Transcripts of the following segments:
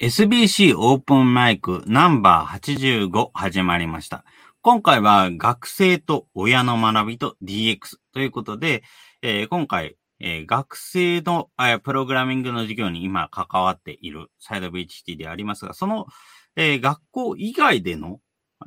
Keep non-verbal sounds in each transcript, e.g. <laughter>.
SBC オープンマイクナンバー85始まりました。今回は学生と親の学びと DX ということで、えー今回、えー学生の、えプログラミングの授業に今関わっているサイド BHT でありますが、その、えー学校以外での、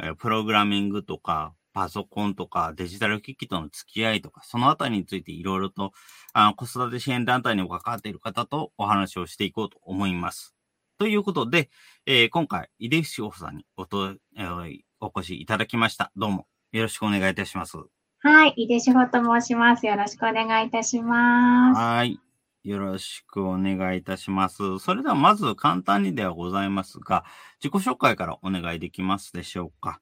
えプログラミングとか、パソコンとかデジタル機器との付き合いとか、そのあたりについていろいろとあ子育て支援団体にも関わっている方とお話をしていこうと思います。ということで、えー今回、井出志保さんにおと、えーお越しいただきました。どうも、よろしくお願いいたします。はい、井出志保と申します。よろしくお願いいたします。はい。よろしくお願いいたします。それではまず簡単にではございますが、自己紹介からお願いできますでしょうか？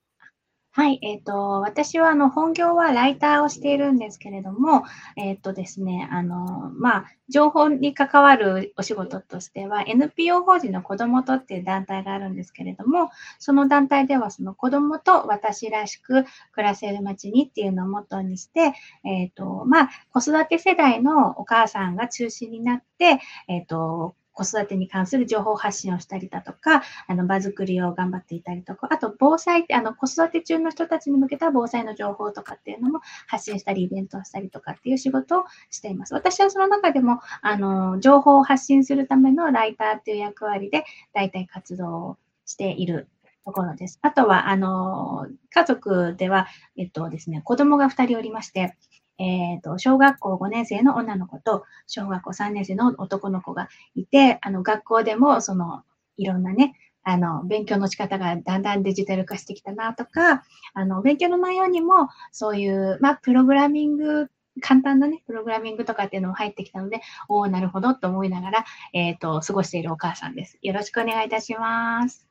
はい、えっ、と、私はあの本業はライターをしているんですけれども、えっ、とですね、あの、まあ、情報に関わるお仕事としては、NPO 法人の子どもとっていう団体があるんですけれども、その団体ではその子どもと私らしく暮らせる街にっていうのをモットーにして、えっ、と、まあ、子育て世代のお母さんが中心になって、えっ、と、子育てに関する情報発信をしたりだとか、あの場作りを頑張っていたりとか、あと防災って、あの子育て中の人たちに向けた防災の情報とかっていうのも発信したり、イベントをしたりとかっていう仕事をしています。私はその中でも、あの、情報を発信するためのライターっていう役割で、大体活動をしているところです。あとは、あの、家族では、えっとですね、子供が2人おりまして、えっと、小学校5年生の女の子と、小学校3年生の男の子がいて、あの、学校でも、その、いろんなね、あの、勉強の仕方がだんだんデジタル化してきたなとか、あの、勉強の内容にも、そういう、まあ、プログラミング、簡単なね、プログラミングとかっていうのも入ってきたので、おおなるほどと思いながら、えっ、と、過ごしているお母さんです。よろしくお願いいたします。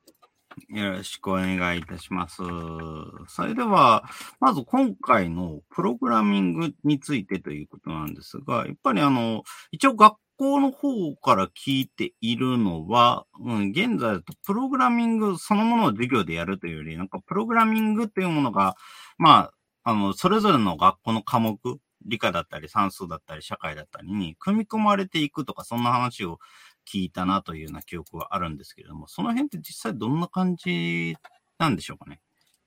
よろしくお願いいたします。それでは、まず今回のプログラミングについてということなんですが、やっぱりあの、一応学校の方から聞いているのは、うん、現在だとプログラミングそのものを授業でやるというより、なんかプログラミングというものが、まあ、あの、それぞれの学校の科目、理科だったり算数だったり社会だったりに組み込まれていくとか、そんな話を聞いたなというような記憶はあるんですけれども、その辺って実際どんな感じなんでしょうかね？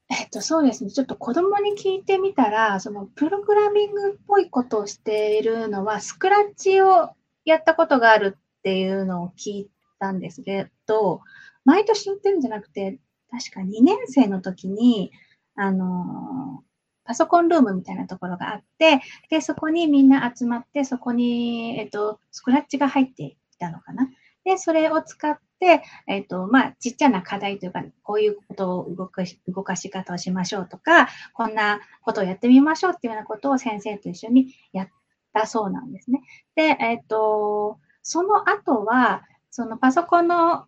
えっと、そうですね。ちょっと子供に聞いてみたら、そのプログラミングっぽいことをしているのは、スクラッチをやったことがあるっていうのを聞いたんですけど、毎年言ってるんじゃなくて、確か2年生の時に、あの、パソコンルームみたいなところがあって、で、そこにみんな集まって、そこに、えっと、スクラッチが入ってたのかな。で、それを使って、えっ、と、まあ、ちっちゃな課題というか、こういうことを動かし動かし方をしましょうとか、こんなことをやってみましょうっていうようなことを先生と一緒にやったそうなんですね。で、えっ、と、その後は、そのパソコンの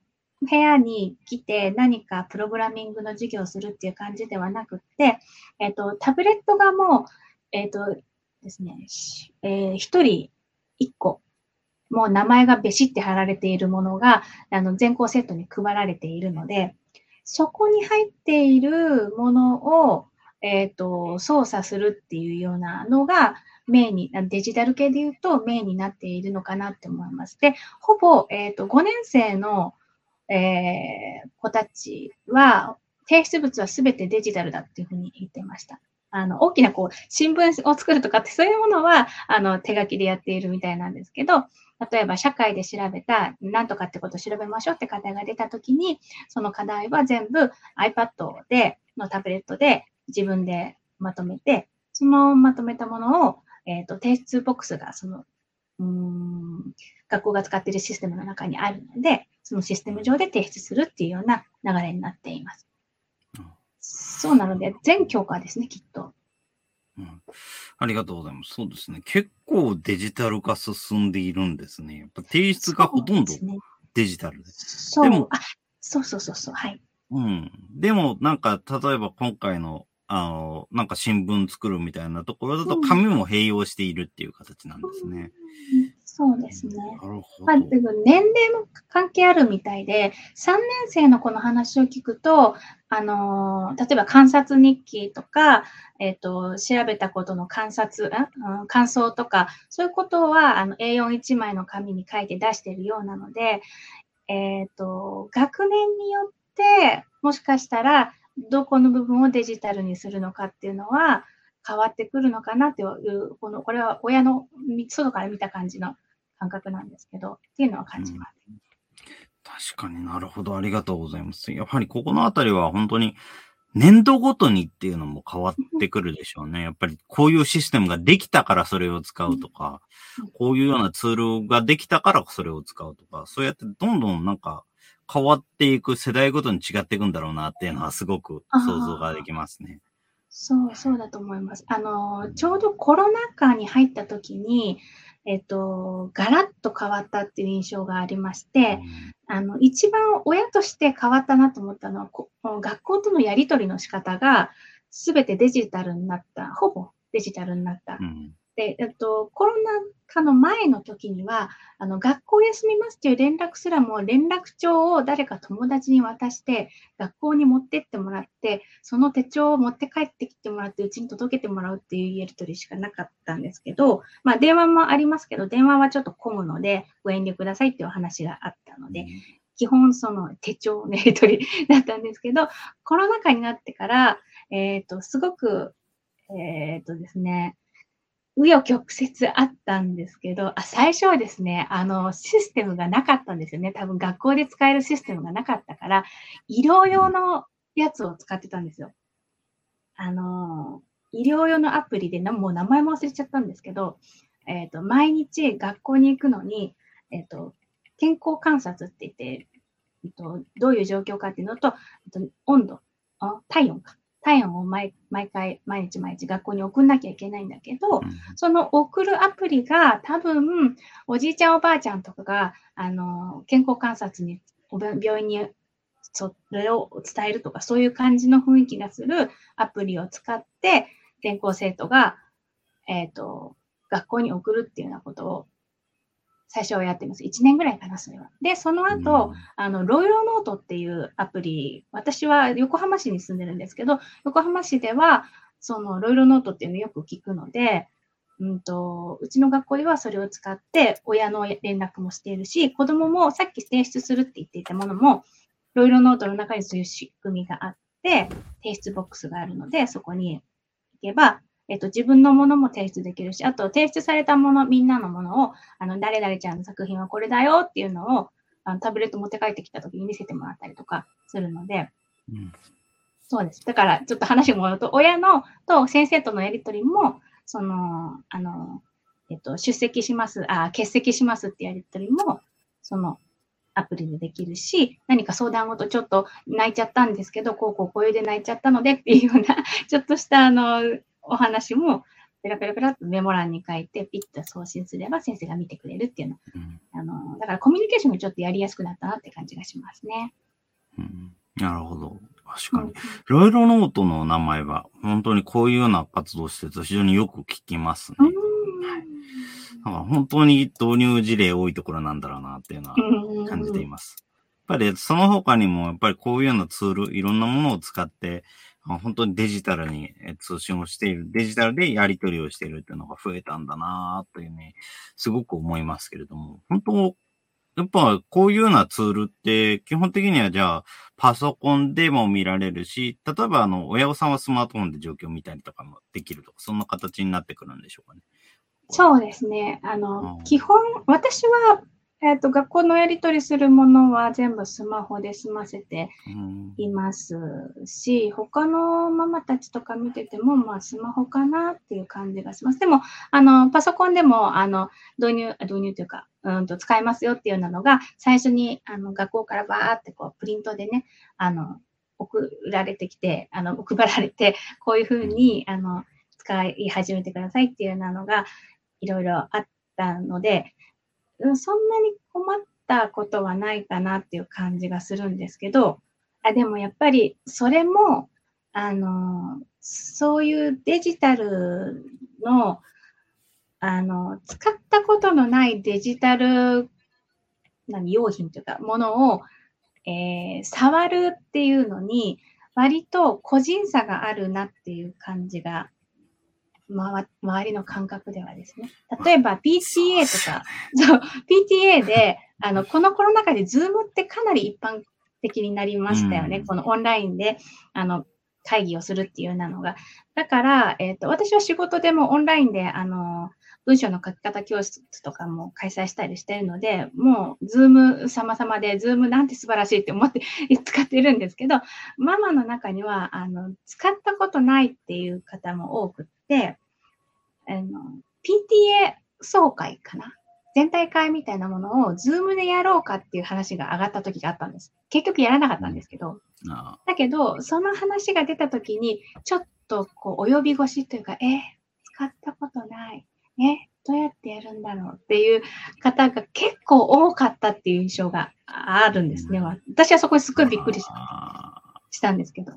部屋に来て何かプログラミングの授業をするっていう感じではなくって、えっ、と、タブレットがもう、えっ、とですね、えー一人一個、もう名前がべしって貼られているものが、あの、全校セットに配られているので、そこに入っているものを、えっ、と、操作するっていうようなのが、メインに、デジタル系で言うとメインになっているのかなって思います。で、ほぼ、えっ、と、5年生の、えー子たちは、提出物はすべてデジタルだっていうふうに言ってました。あの、大きなこう、新聞を作るとかってそういうものは、あの、手書きでやっているみたいなんですけど、例えば社会で調べた何とかってことを調べましょうって課題が出たときに、その課題は全部 iPad で、のタブレットで自分でまとめて、そのまとめたものを、えっ、と、提出ボックスがその、うん、学校が使っているシステムの中にあるので、そのシステム上で提出するっていうような流れになっています。そうなので、全教科ですね、きっと。うんありがとうございます。そうですね。結構デジタル化進んでいるんですね。やっぱ提出がほとんど。デジタルで。そう。でもあ、そうそうそうそう。はい。うん。でも、なんか、例えば今回の、あの、なんか新聞作るみたいなところだと、うん紙も併用しているっていう形なんですね。そうですね。まあ、年齢も関係あるみたいで、3年生の子の話を聞くと、あのー例えば観察日記とか、えっ、と、調べたことの観察、んうん感想とか、そういうことは、あの、A41 枚の紙に書いて出しているようなので、えっ、と、学年によって、もしかしたら、どこの部分をデジタルにするのかっていうのは変わってくるのかなっていう、この、これは親の外から見た感じの感覚なんですけど、っていうのは感じます。うん確かになるほど。ありがとうございます。やはりここのあたりは本当に年度ごとにっていうのも変わってくるでしょうね。やっぱりこういうシステムができたからそれを使うとか、こういうようなツールができたからそれを使うとか、そうやってどんどんなんか変わっていく世代ごとに違っていくんだろうなっていうのはすごく想像ができますね。そう、そうだと思います。あの、ちょうどコロナ禍に入った時に、えっと、ガラッと変わったっていう印象がありまして、あの、一番親として変わったなと思ったのは、こ学校とのやり取りの仕方が、すべてデジタルになった、ほぼデジタルになった。うんで、えっと、コロナ禍の前の時には、あの、学校休みますっていう連絡すらも連絡帳を誰か友達に渡して、学校に持ってってもらって、その手帳を持って帰ってきてもらって、うちに届けてもらうっていうやり取りしかなかったんですけど、まあ、電話もありますけど、電話はちょっと混むので、ご遠慮くださいっていう話があったので、基本その手帳のやり取りだったんですけど、コロナ禍になってから、えっ、ー、と、すごく、えっ、ー、とですね、紆余曲折あったんですけど、あ、最初はですね、あの、システムがなかったんですよね。多分学校で使えるシステムがなかったから、医療用のやつを使ってたんですよ。あの、医療用のアプリで、もう名前も忘れちゃったんですけど、えっ、ー、と、毎日学校に行くのに、えっ、ー、と、健康観察って言って、えっ、ー、と、どういう状況かっていうのと、えっと、温度、体温か。体温を毎毎回、毎日毎日学校に送んなきゃいけないんだけど、うん、その送るアプリが多分、おじいちゃんおばあちゃんとかが、あの、健康観察に、病院にそれを伝えるとか、そういう感じの雰囲気がするアプリを使って、転校生徒が、えっ、ー、と、学校に送るっていうようなことを最初はやってます。1年ぐらいかな、それは。で、その後、うん、あの、ロイロノートっていうアプリ、私は横浜市に住んでるんですけど、横浜市では、その、ロイロノートっていうのをよく聞くので、うんと、うちの学校ではそれを使って親の連絡もしているし、子供もさっき提出するって言っていたものも、ロイロノートの中にそういう仕組みがあって、提出ボックスがあるので、そこに行けば、えっと、自分のものも提出できるし、あと提出されたもの、みんなのものを、あの、誰々ちゃんの作品はこれだよっていうのを、あのタブレット持って帰ってきた時に見せてもらったりとかするので、うん、そうです。だから、ちょっと話戻ると、親のと先生とのやりとりも、その、あの、えっと、出席します、あ、欠席しますってやりとりも、その、アプリでできるし、何か相談事ちょっと泣いちゃったんですけど、こうこうこういうで泣いちゃったのでっていうような、ちょっとしたあの、お話も、ペラペラペラっとメモ欄に書いて、ピッと送信すれば先生が見てくれるっていうの。うん、あの、だからコミュニケーションがちょっとやりやすくなったなって感じがしますね。うん、なるほど。確かに。いろいろノートの名前は、本当にこういうような活動してる非常によく聞きますね。はい、本当に導入事例多いところなんだろうなっていうのは感じています。やっぱりその他にも、やっぱりこういうようなツール、いろんなものを使って、本当にデジタルに通信をしている、デジタルでやり取りをしているっていうのが増えたんだなというね、すごく思いますけれども、本当、やっぱこういうようなツールって基本的にはじゃあパソコンでも見られるし、例えばあの親御さんはスマートフォンで状況を見たりとかもできるとか、そんな形になってくるんでしょうかね。そうですね。あの、うん、基本、私はえっ、ー、と、学校のやり取りするものは全部スマホで済ませていますし、うん、他のママたちとか見てても、まあ、スマホかなっていう感じがします。でも、あの、パソコンでも、あの、導入、導入というか、うんと、使えますよっていうようなのが、最初に、あの、学校からバーってこう、プリントでね、あの、送られてきて、あの、配られて、こういうふうに、あの、使い始めてくださいっていうようなのが、いろいろあったので、そんなに困ったことはないかなっていう感じがするんですけど、あでもやっぱりそれも、あの、そういうデジタルの、あの、使ったことのないデジタル、何、用品というか、ものを、えー、触るっていうのに、割と個人差があるなっていう感じが周りの感覚ではですね。例えば PTA とか、そう、PTA <laughs> で、あの、このコロナ禍でズームってかなり一般的になりましたよね。うんこのオンラインで、あの、会議をするっていうようなのが。だから、えっ、と、私は仕事でもオンラインで、あの、文章の書き方教室とかも開催したりしてるので、もう、ズーム様々で、ズームなんて素晴らしいって思って <laughs> 使っているんですけど、ママの中には、あの、使ったことないっていう方も多くって、あの、PTA 総会かな？全体会みたいなものを、ズームでやろうかっていう話が上がった時があったんです。結局やらなかったんですけど、あだけど、その話が出た時に、ちょっとこう、及び腰というか、え、使ったことない。え、どうやってやるんだろうっていう方が結構多かったっていう印象があるんですね。私はそこにすっごいびっくりしたあしたんですけど。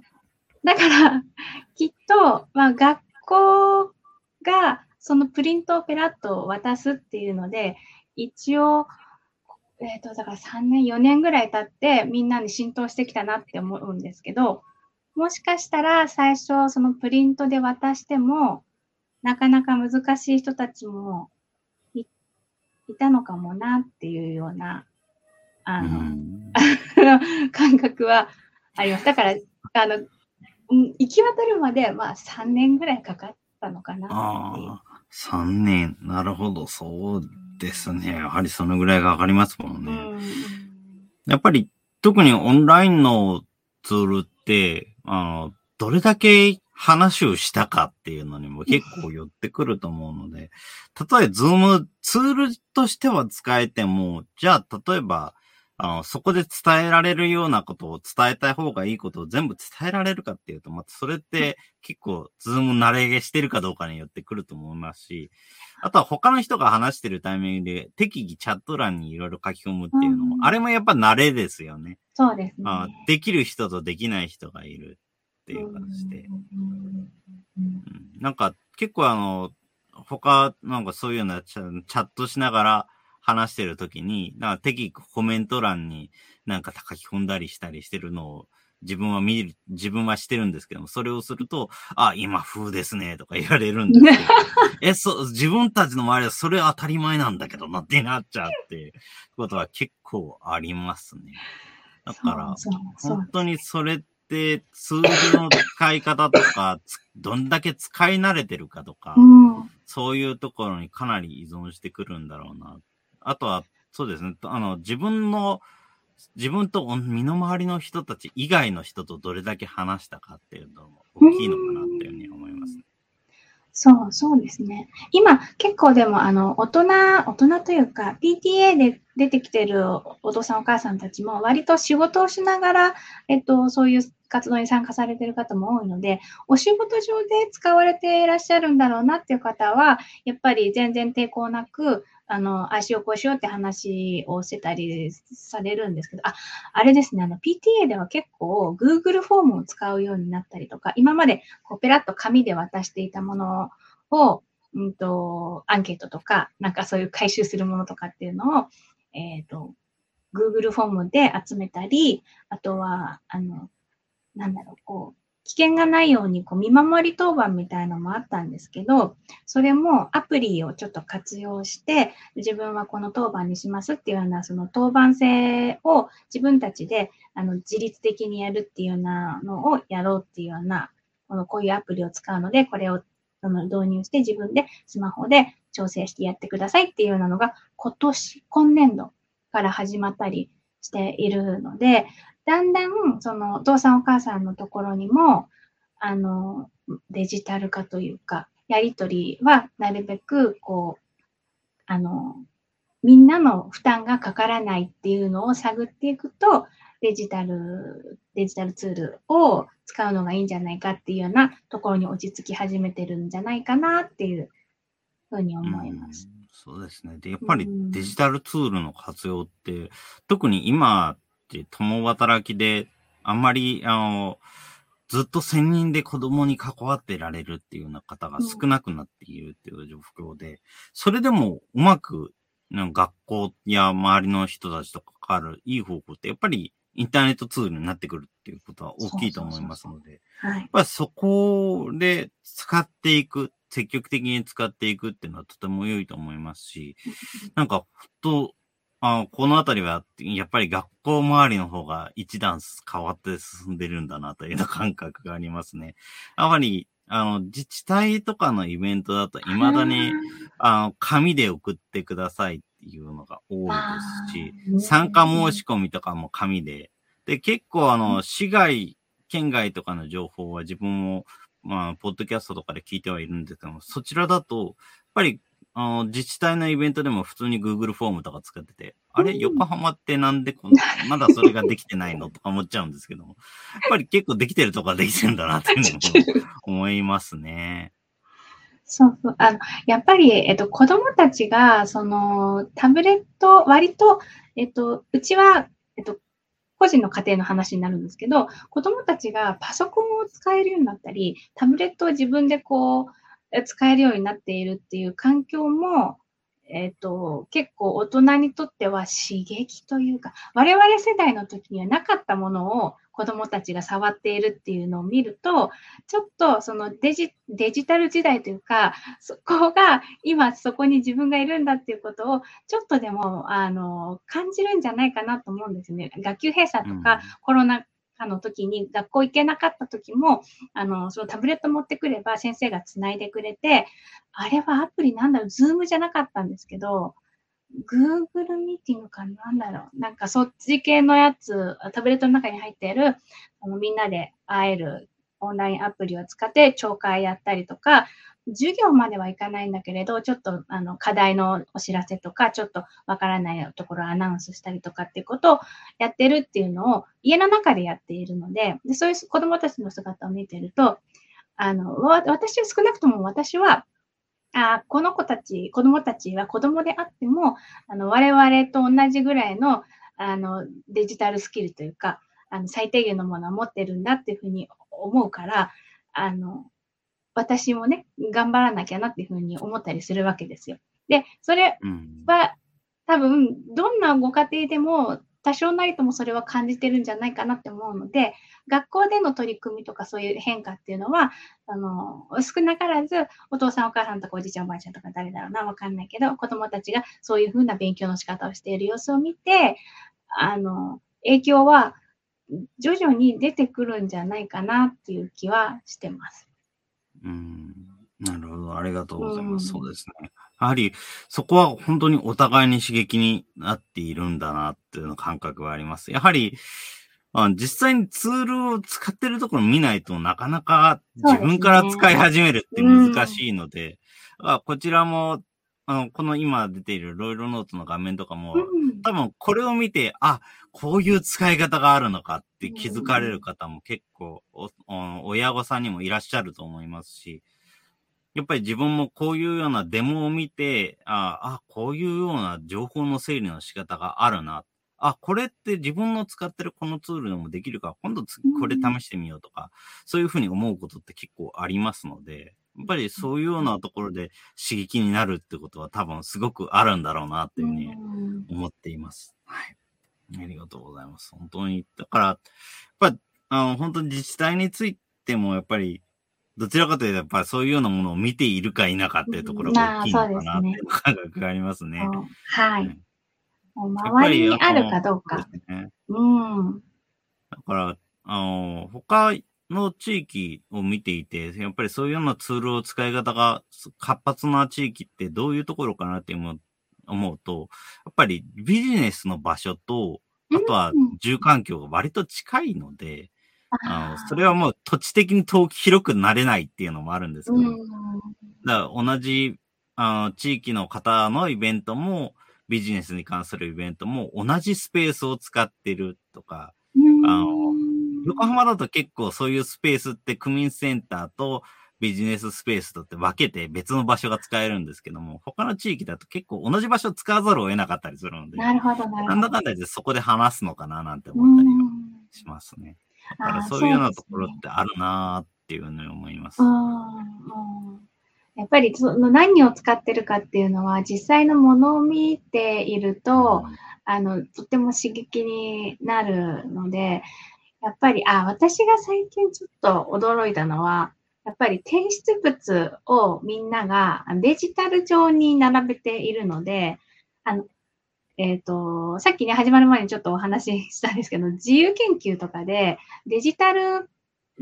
だから、きっと、まあ、学校がそのプリントをペラッと渡すっていうので、一応、えっ、と、だから3年、4年ぐらい経ってみんなに浸透してきたなって思うんですけど、もしかしたら最初そのプリントで渡しても、なかなか難しい人たちもいいたのかもなっていうような、あうの、ん <laughs> 感覚はあります。だから、あの、うん行き渡るまで、まあ3年ぐらいかかったのかなっていう。ああ、3年。なるほど、そうですね。やはりそのぐらいがかかりますもんね。うんやっぱり、特にオンラインのツールって、あの、どれだけ話をしたかっていうのにも結構寄ってくると思うので、例えば、ズームツールとしては使えても、じゃあ、例えば、あの、そこで伝えられるようなことを伝えたい方がいいことを全部伝えられるかっていうと、またそれって結構、ズーム慣れしてるかどうかによってくると思いますし、あとは他の人が話してるタイミングで適宜チャット欄にいろいろ書き込むっていうのも、うんあれもやっぱ慣れですよね。そうですね。あできる人とできない人がいるっていう形で。うんうんなんか結構あの、他、なんかそういうようなチャットしながら話してるときに、なんか適宜コメント欄になんか書き込んだりしたりしてるのを自分は見る、自分はしてるんですけども、それをすると、あ、今風ですね、とか言われるんですけど、え、そう、自分たちの周りはそれ当たり前なんだけどなってなっちゃうっていうことは結構ありますね。だから、本当にそれってツールの使い方とか、つどんだけ使い慣れてるかとか、うんそういうところにかなり依存してくるんだろうな。あとは、そうですね、あの、自分の、自分と身の回りの人たち以外の人とどれだけ話したかっていうのも大きいのかなっていうふうに思います。そう、そうですね。今、結構でも、あの、大人、大人というか、PTA で出てきてるお父さんお母さんたちも、割と仕事をしながら、えっと、そういう活動に参加されてる方も多いので、お仕事上で使われていらっしゃるんだろうなっていう方は、やっぱり全然抵抗なく、あの、ああしようこうしようって話をしてたりされるんですけど、あ、あれですね、あの、PTA では結構 Google フォームを使うようになったりとか、今までこうペラッと紙で渡していたものを、うんと、アンケートとか、なんかそういう回収するものとかっていうのを、えっ、と、Google フォームで集めたり、あとは、あの、なんだろう、こう、危険がないようにこう見守り当番みたいのもあったんですけど、それもアプリをちょっと活用して、自分はこの当番にしますっていうような、その当番制を自分たちであの自律的にやるっていうようなのをやろうっていうような、このこういうアプリを使うので、これをあの導入して自分でスマホで調整してやってくださいっていうようなのが今年、今年度から始まったりしているので、だんだんそのお父さんお母さんのところにも、あの、デジタル化というか、やりとりはなるべくこう、あの、みんなの負担がかからないっていうのを探っていくと、デジタル、デジタルツールを使うのがいいんじゃないかっていうようなところに落ち着き始めてるんじゃないかなっていうふうに思います。うそうですね。で、やっぱりデジタルツールの活用って、特に今って共働きで、あんまり、あの、ずっと専任で子供に関わってられるっていうような方が少なくなっているっていう状況で、それでもうまく、学校や周りの人たちと関わるいい方法って、やっぱりインターネットツールになってくるっていうことは大きいと思いますので、そこで使っていく、積極的に使っていくっていうのはとても良いと思いますし、なんか、ふと、あこのあたりは、やっぱり学校周りの方が一段変わって進んでるんだなという感覚がありますね。<laughs> やはり、あの、自治体とかのイベントだと、未だに、あの、紙で送ってくださいっていうのが多いですし、参加申し込みとかも紙で。で、結構あの、市外、県外とかの情報は自分も、まあ、ポッドキャストとかで聞いてはいるんですけども、そちらだと、やっぱりあの、自治体のイベントでも普通に Google フォームとか使ってて、あれ、横浜ってなんでこんな、まだそれができてないのとか思っちゃうんですけども、やっぱり結構できてるとこはできてるんだなっていうのも思いますね。そうそう。あの、やっぱり、えっと、子供たちが、その、タブレット、割と、えっと、うちは、えっと、個人の家庭の話になるんですけど、子供たちがパソコンを使えるようになったり、タブレットを自分でこう、使えるようになっているっていう環境も、えっ、ー、と、結構大人にとっては刺激というか、我々世代の時にはなかったものを子供たちが触っているっていうのを見ると、ちょっとそのデジデジタル時代というか、そこが今そこに自分がいるんだっていうことをちょっとでもあの感じるんじゃないかなと思うんですね。学級閉鎖とか、コロナあの時に学校行けなかった時も、あの、そのタブレット持ってくれば先生がつないでくれて、あれはアプリなんだろう、ズームじゃなかったんですけど、Google ミーティングかなんだろう。なんかそっち系のやつ、タブレットの中に入っている、あのみんなで会えるオンラインアプリを使って朝会やったりとか、授業まではいかないんだけれど、ちょっとあの課題のお知らせとか、ちょっとわからないところをアナウンスしたりとかっていうことをやってるっていうのを家の中でやっているので、でそういう子供たちの姿を見てると、あの、私は少なくとも私は、あこの子たち、子供たちは子供であっても、あの我々と同じぐらいのあのデジタルスキルというか、あの最低限のものは持ってるんだっていうふうに思うから、あの、私もね、頑張らなきゃなっていうふうに思ったりするわけですよ。で、それは、多分、どんなご家庭でも、多少なりともそれは感じてるんじゃないかなって思うので、学校での取り組みとかそういう変化っていうのは、あの、少なからず、お父さんお母さんとかおじいちゃんおばあちゃんとか誰だろうな、わかんないけど、子供たちがそういうふうな勉強の仕方をしている様子を見て、あの、影響は徐々に出てくるんじゃないかなっていう気はしてます。うん。なるほど。ありがとうございます。うん、そうですね。やはり、そこは本当にお互いに刺激になっているんだなっていうの感覚があります。やはり、あ実際にツールを使ってるところ見ないとなかなか自分から使い始めるって難しいので、でねうん、こちらもあの、この今出ているロイロノートの画面とかも、うん、多分これを見て、あ、こういう使い方があるのかって気づかれる方も結構、お親御さんにもいらっしゃると思いますし、やっぱり自分もこういうようなデモを見て、ああ、こういうような情報の整理の仕方があるな。あ、これって自分の使ってるこのツールでもできるから、今度これ試してみようとか、そういうふうに思うことって結構ありますので、やっぱりそういうようなところで刺激になるってことは多分すごくあるんだろうなっていうふうに思っています。はい。ありがとうございます。本当に。だから、やっぱあの、本当に自治体についてもやっぱり、どちらかというと、やっぱりそういうようなものを見ているか否かっていうところが大きいのかなっていう感覚がありますね。はい。周りにあるかどうか。ね、うん。だから、あの、他の地域を見ていて、やっぱりそういうようなツールを使い方が活発な地域ってどういうところかなって思うと、やっぱりビジネスの場所と、あとは住環境が割と近いので、あのそれはもう土地的に遠広くなれないっていうのもあるんですけど、だから同じあ地域の方のイベントも、ビジネスに関するイベントも同じスペースを使ってるとか、あの横浜だと結構そういうスペースって区民センターとビジネススペースとって分けて別の場所が使えるんですけども、他の地域だと結構同じ場所を使わざるを得なかったりするので、なるほど、なるほど。なんだかんだでそこで話すのかななんて思ったりしますね。だからそういうようなところってあるなっていうふうに思います。やっぱりその何を使ってるかっていうのは実際のものを見ていると、うん、あのとても刺激になるのでやっぱり、あ、私が最近ちょっと驚いたのは、やっぱり提出物をみんながデジタル上に並べているので、あの、えっ、と、さっきね、始まる前にちょっとお話ししたんですけど、自由研究とかでデジタル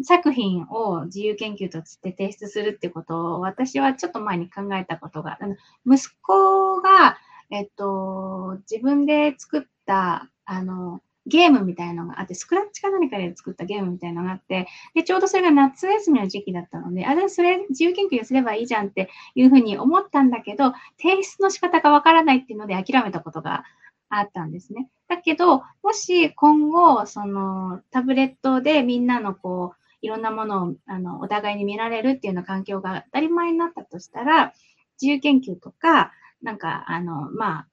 作品を自由研究として提出するってことを私はちょっと前に考えたことが、あの息子が、えっと、自分で作った、あの、ゲームみたいなのがあって、スクラッチか何かで作ったゲームみたいなのがあって、で、ちょうどそれが夏休みの時期だったので、あれ、それ自由研究すればいいじゃんっていうふうに思ったんだけど、提出の仕方がわからないっていうので諦めたことがあったんですね。だけど、もし今後、そのタブレットでみんなのこう、いろんなものをあのお互いに見られるっていうような環境が当たり前になったとしたら、自由研究とか、なんか、あの、まあ、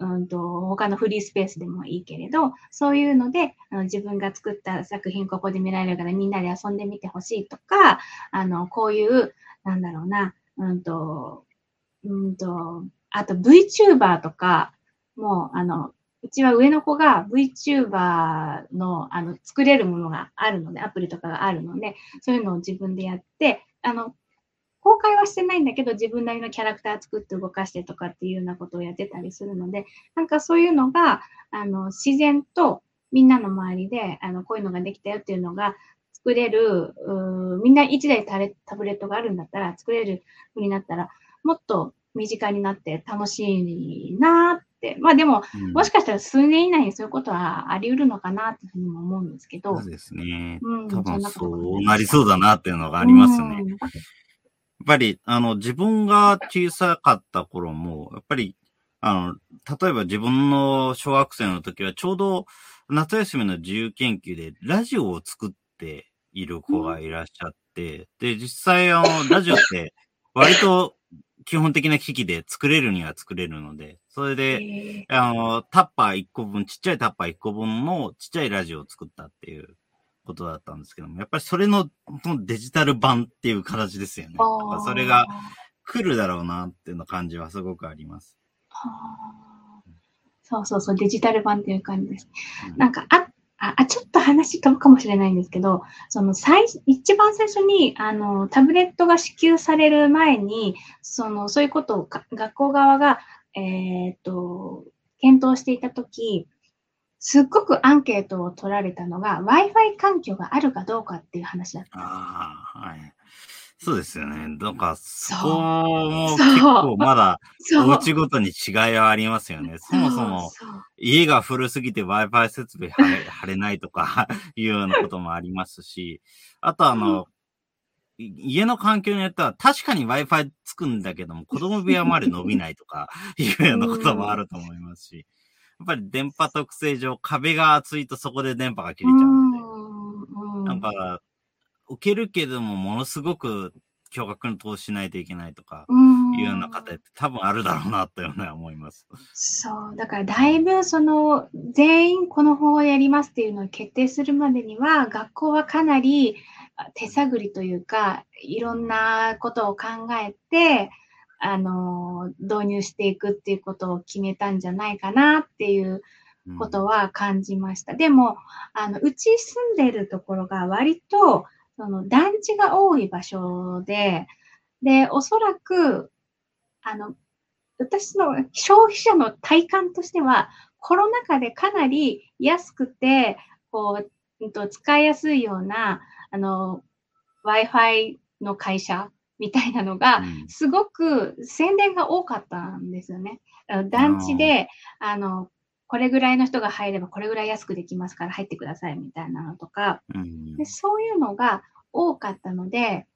うんと、他のフリースペースでもいいけれど、そういうので、あの自分が作った作品ここで見られるからみんなで遊んでみてほしいとか、あの、こういう、なんだろうな、うんと、うんと、あと VTuber とか、もう、あの、うちは上の子が VTuber のあの作れるものがあるので、アプリとかがあるので、そういうのを自分でやって、あの、公開はしてないんだけど、自分なりのキャラクター作って動かしてとかっていうようなことをやってたりするので、なんかそういうのが、あの、自然とみんなの周りで、あの、こういうのができたよっていうのが作れる、みんな1台タブレットがあるんだったら、作れるふうになったら、もっと身近になって楽しいなっ。まあでも、うん、もしかしたら数年以内にそういうことはあり得るのかなっていうふうにも思うんですけど。そうですね。うん、多分そうなりそうだなっていうのがありますね。やっぱり、あの、自分が小さかった頃も、やっぱり、あの、例えば自分の小学生の時はちょうど夏休みの自由研究でラジオを作っている子がいらっしゃって、うん、で、実際あの、ラジオって割と基本的な機器で作れるには作れるので、それで、あの、タッパー1個分、ちっちゃいタッパー1個分のちっちゃいラジオを作ったっていうことだったんですけども、やっぱりそれのデジタル版っていう形ですよね。それが来るだろうなっていうの感じはすごくあります。そうそうそう、デジタル版っていう感じです。うん、なんか、ああ、ちょっと話飛ぶかもしれないんですけど、その最、一番最初に、あの、タブレットが支給される前に、その、そういうことを学校側が、えっ、と、検討していたとき、すっごくアンケートを取られたのが、Wi-Fi 環境があるかどうかっていう話だった。ああ、はい。そうですよね。なんか、そこも結構まだ、お家ごとに違いはありますよね。そもそも、家が古すぎて Wi-Fi 設備貼 <laughs> れないとか <laughs> いうようなこともありますし、あとあの、家の環境によっては確かに Wi-Fi つくんだけども、子供部屋まで伸びないとか <laughs> いうようなこともあると思いますし、やっぱり電波特性上、壁が厚いとそこで電波が切れちゃうんで、なんか、受けるけども、ものすごく巨額の投資しないといけないとか、いうような方って多分あるだろうなというのは思います。そう。だからだいぶその、全員この方をやりますっていうのを決定するまでには、学校はかなり手探りというか、いろんなことを考えて、あの、導入していくっていうことを決めたんじゃないかなっていうことは感じました。うん、でも、あの、うち住んでるところが割と、その団地が多い場所で、で、おそらく、あの、私の消費者の体感としては、コロナ禍でかなり安くて、こう、使いやすいような、あの、Wi-Fi の会社みたいなのが、すごく宣伝が多かったんですよね。団地で、あの、これぐらいの人が入ればこれぐらい安くできますから入ってくださいみたいなのとか、うん、でそういうのが多かったので、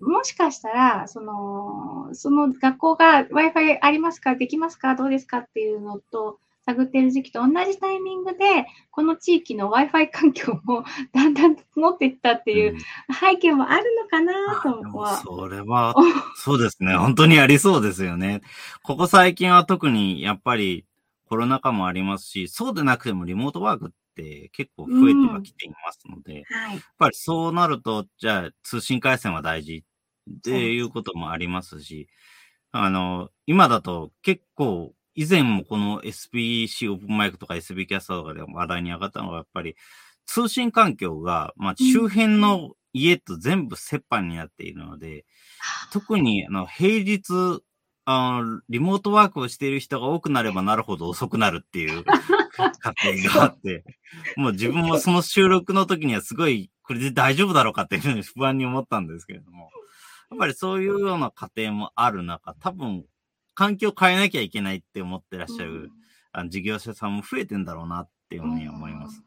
もしかしたら、その、その学校が Wi-Fi ありますかできますかどうですかっていうのと、探ってる時期と同じタイミングで、この地域の Wi-Fi 環境も <laughs> だんだん整っていったっていう背景もあるのかなとは、うん、それは、<laughs> そうですね。本当にありそうですよね。ここ最近は特にやっぱりコロナ禍もありますし、そうでなくてもリモートワークって結構増えてはきていますので、うん。はい、やっぱりそうなると、じゃあ通信回線は大事っていうこともありますし、あの、今だと結構以前もこの SPC オープンマイクとか SB キャスターとかで話題に上がったのがやっぱり通信環境が、まあ、周辺の家と全部折半になっているので、うん、特にあの平日あの、リモートワークをしている人が多くなればなるほど遅くなるっていう <laughs> 過程があって、もう自分もその収録の時にはすごい、これで大丈夫だろうかっていうふうに不安に思ったんですけれども、やっぱりそういうような過程もある中、多分、環境を変えなきゃいけないって思ってらっしゃる、うん、あの事業者さんも増えてんだろうなっていうふうに思います。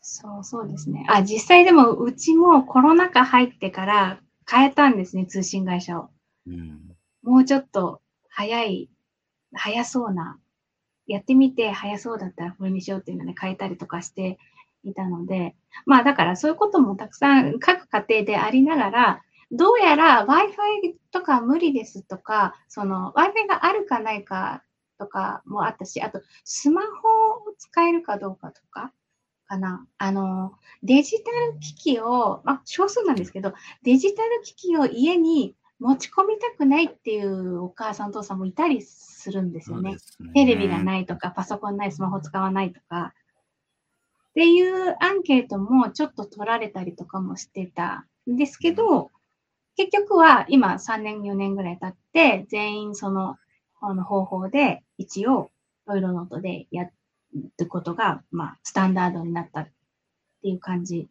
そうそうですね。あ、実際でもうちもコロナ禍入ってから変えたんですね、通信会社を。うん、もうちょっと早い、早そうな、やってみて早そうだったらこれにしようっていうので変えたりとかしていたので、まあだからそういうこともたくさん各家庭でありながら、どうやら Wi-Fi とか無理ですとか、その Wi-Fi があるかないかとかもあったし、あとスマホを使えるかどうかとか、かな。あの、デジタル機器を、まあ、少数なんですけど、デジタル機器を家に持ち込みたくないっていうお母さん、お父さんもいたりするんですよね。ねテレビがないとか、パソコンない、スマホ使わないとか。っていうアンケートもちょっと取られたりとかもしてたんですけど、結局は今3年、4年ぐらい経って、全員そのあの方法で一応、ロイロノートでやることが、まあ、スタンダードになったっていう感じ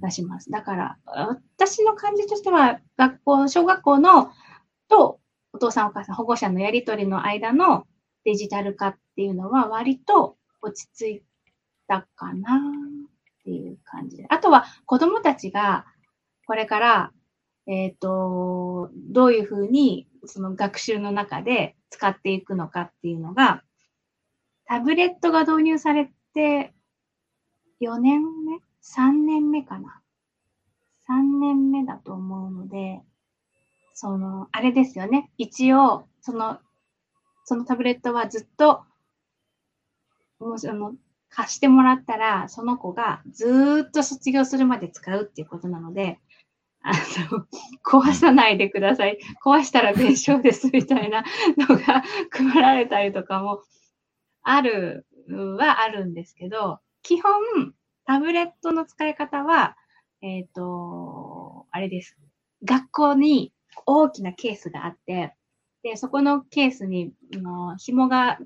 がします。だから、私の感じとしては、学校、小学校のとお父さんお母さん、保護者のやりとりの間のデジタル化っていうのは割と落ち着いたかなっていう感じで。あとは子供たちがこれからえっ、ー、と、どういうふうにその学習の中で使っていくのかっていうのが、タブレットが導入されて4年目 ?3 年目かな ?3 年目だと思うので、その、あれですよね。一応、その、そのタブレットはずっと、もうその、貸してもらったら、その子がずっと卒業するまで使うっていうことなので、あの、壊さないでください。壊したら弁償ですみたいなのが配られたりとかもあるはあるんですけど、基本、タブレットの使い方は、えっ、ー、と、あれです。学校に大きなケースがあって、で、そこのケースに、の紐が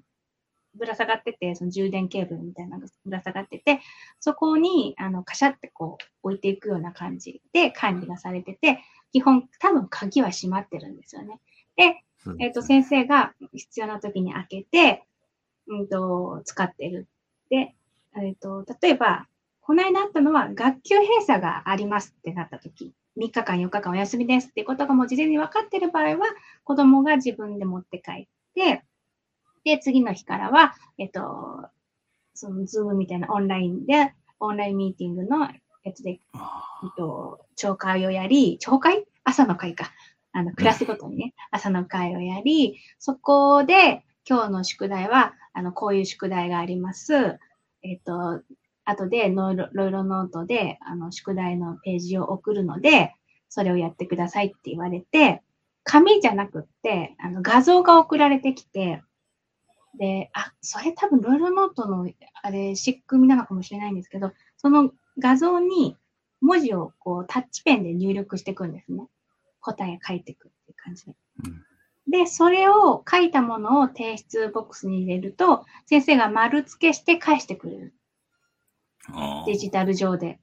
ぶら下がってて、その充電ケーブルみたいなのがぶら下がってて、そこに、あの、カシャってこう置いていくような感じで管理がされてて、基本多分鍵は閉まってるんですよね。で、えっ、ー、と、先生が必要な時に開けて、うんと、使ってる。で、えっ、ー、と、例えば、この間あったのは、学級閉鎖がありますってなった時、3日間、4日間お休みですっていうことがもう事前に分かってる場合は、子供が自分で持って帰って、で、次の日からは、えっと、そのズームみたいなオンラインで、オンラインミーティングのやつで、えっと、聴会をやり、聴会朝の会か。あの、クラスごとにね、朝の会をやり、そこで、今日の宿題は、あの、こういう宿題があります。えっと、後でノイロロイロノートで、あの、宿題のページを送るので、それをやってくださいって言われて、紙じゃなくって、あの、画像が送られてきて、で、あ、それ多分ロイロノートのあれ仕組みなのかもしれないんですけど、その画像に文字をこうタッチペンで入力していくんですね。答え書いていくっていう感じで。うん、で、それを書いたものを提出ボックスに入れると、先生が丸付けして返してくれる。デジタル上で。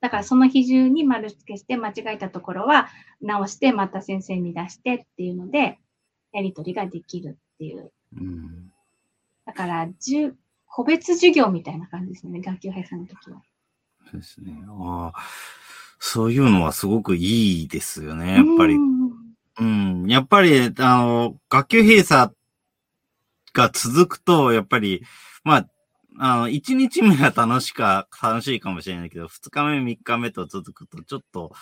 だからその比重に丸付けして間違えたところは直してまた先生に出してっていうので、やり取りができるっていう。うんだから、じゅ個別授業みたいな感じですね、学級閉鎖の時は。そうですね。ああ、そういうのはすごくいいですよね、やっぱり。うん、うん、やっぱり、あの、学級閉鎖が続くと、やっぱり、まあ、あの、1日目は楽しか、楽しいかもしれないけど、2日目、3日目と続くと、ちょっと、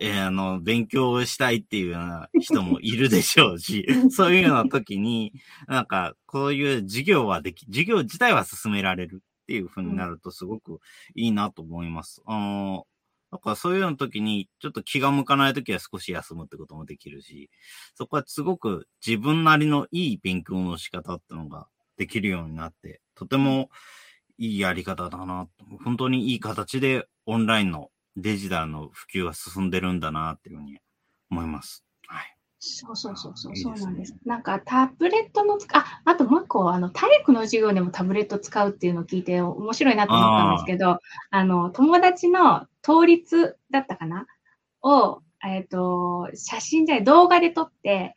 えー、あの、勉強したいっていうような人もいるでしょうし、<laughs> そういうような時に、なんか、こういう授業はでき、授業自体は進められるっていう風になると、すごくいいなと思います。あの、だからそういうような時に、ちょっと気が向かない時は少し休むってこともできるし、そこはすごく自分なりのいい勉強の仕方ってのができるようになって、とても、いいやり方だな。本当にいい形でオンラインのデジタルの普及が進んでるんだなっていうふうに思います。はい。そうそうそうそう、いいですねそうなんです。なんかタブレットのつあ、あともう一個、あの、体育の授業でもタブレット使うっていうのを聞いて面白いなと思ったんですけど、あの、友達の倒立だったかな？を、えっ、と、写真じゃない、動画で撮って、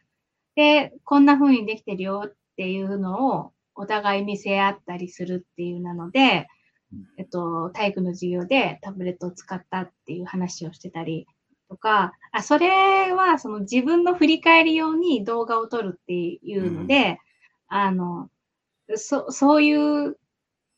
で、こんな風にできてるよっていうのをお互い見せ合ったりするっていうなのでうん、えっと、体育の授業でタブレットを使ったっていう話をしてたりとか、あ、それはその自分の振り返り用に動画を撮るっていうので、あの、そ、そういう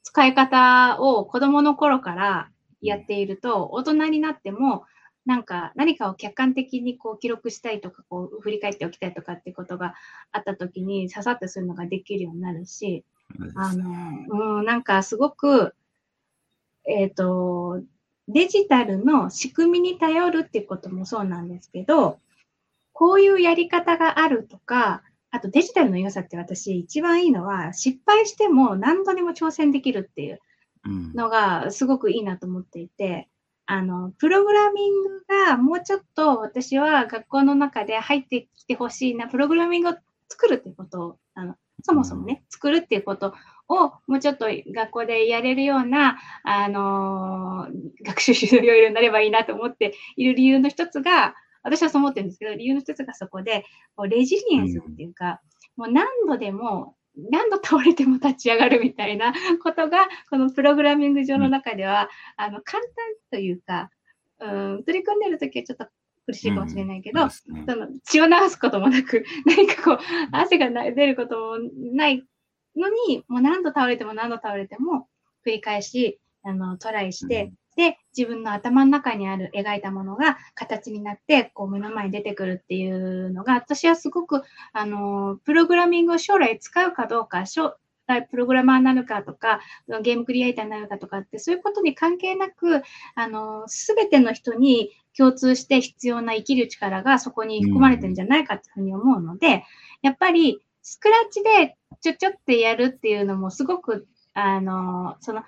使い方を子供の頃からやっていると、大人になっても、なんか何かを客観的にこう記録したいとか、こう振り返っておきたいとかっていうことがあった時に刺さってするのができるようになるし、あの、うん、なんかすごく、えっ、と、デジタルの仕組みに頼るっていうこともそうなんですけど、こういうやり方があるとか、あとデジタルの良さって私一番いいのは、失敗しても何度でも挑戦できるっていううん。のがすごくいいなと思っていて、あの、プログラミングがもうちょっと私は学校の中で入ってきてほしいな、プログラミングを作るってことを、あの、そもそもね、作るっていうことをもうちょっと学校でやれるような、あのー学習指導要領になればいいなと思っている理由の一つが、私はそう思ってるんですけど、理由の一つがそこで、こうレジリエンスっていうか、もう何度でも、何度倒れても立ち上がるみたいな <laughs> ことが、このプログラミング上の中では、あの、簡単というか、うん、取り組んでるときはちょっと苦しいかもしれないけど、そうですねその血を流すこともなく、<laughs> 何かこう、汗がな出ることもないのに、もう何度倒れても何度倒れても、繰り返し、あの、トライして、で、自分の頭の中にある描いたものが形になって、こう目の前に出てくるっていうのが、私はすごく、あの、プログラミングを将来使うかどうか、将来プログラマーになるかとか、ゲームクリエイターになるかとかって、そういうことに関係なく、あの、すべての人に共通して必要な生きる力がそこに含まれてるんじゃないかっていうふうに思うので、やっぱり、スクラッチでちょちょってやるっていうのもすごく、あの、その、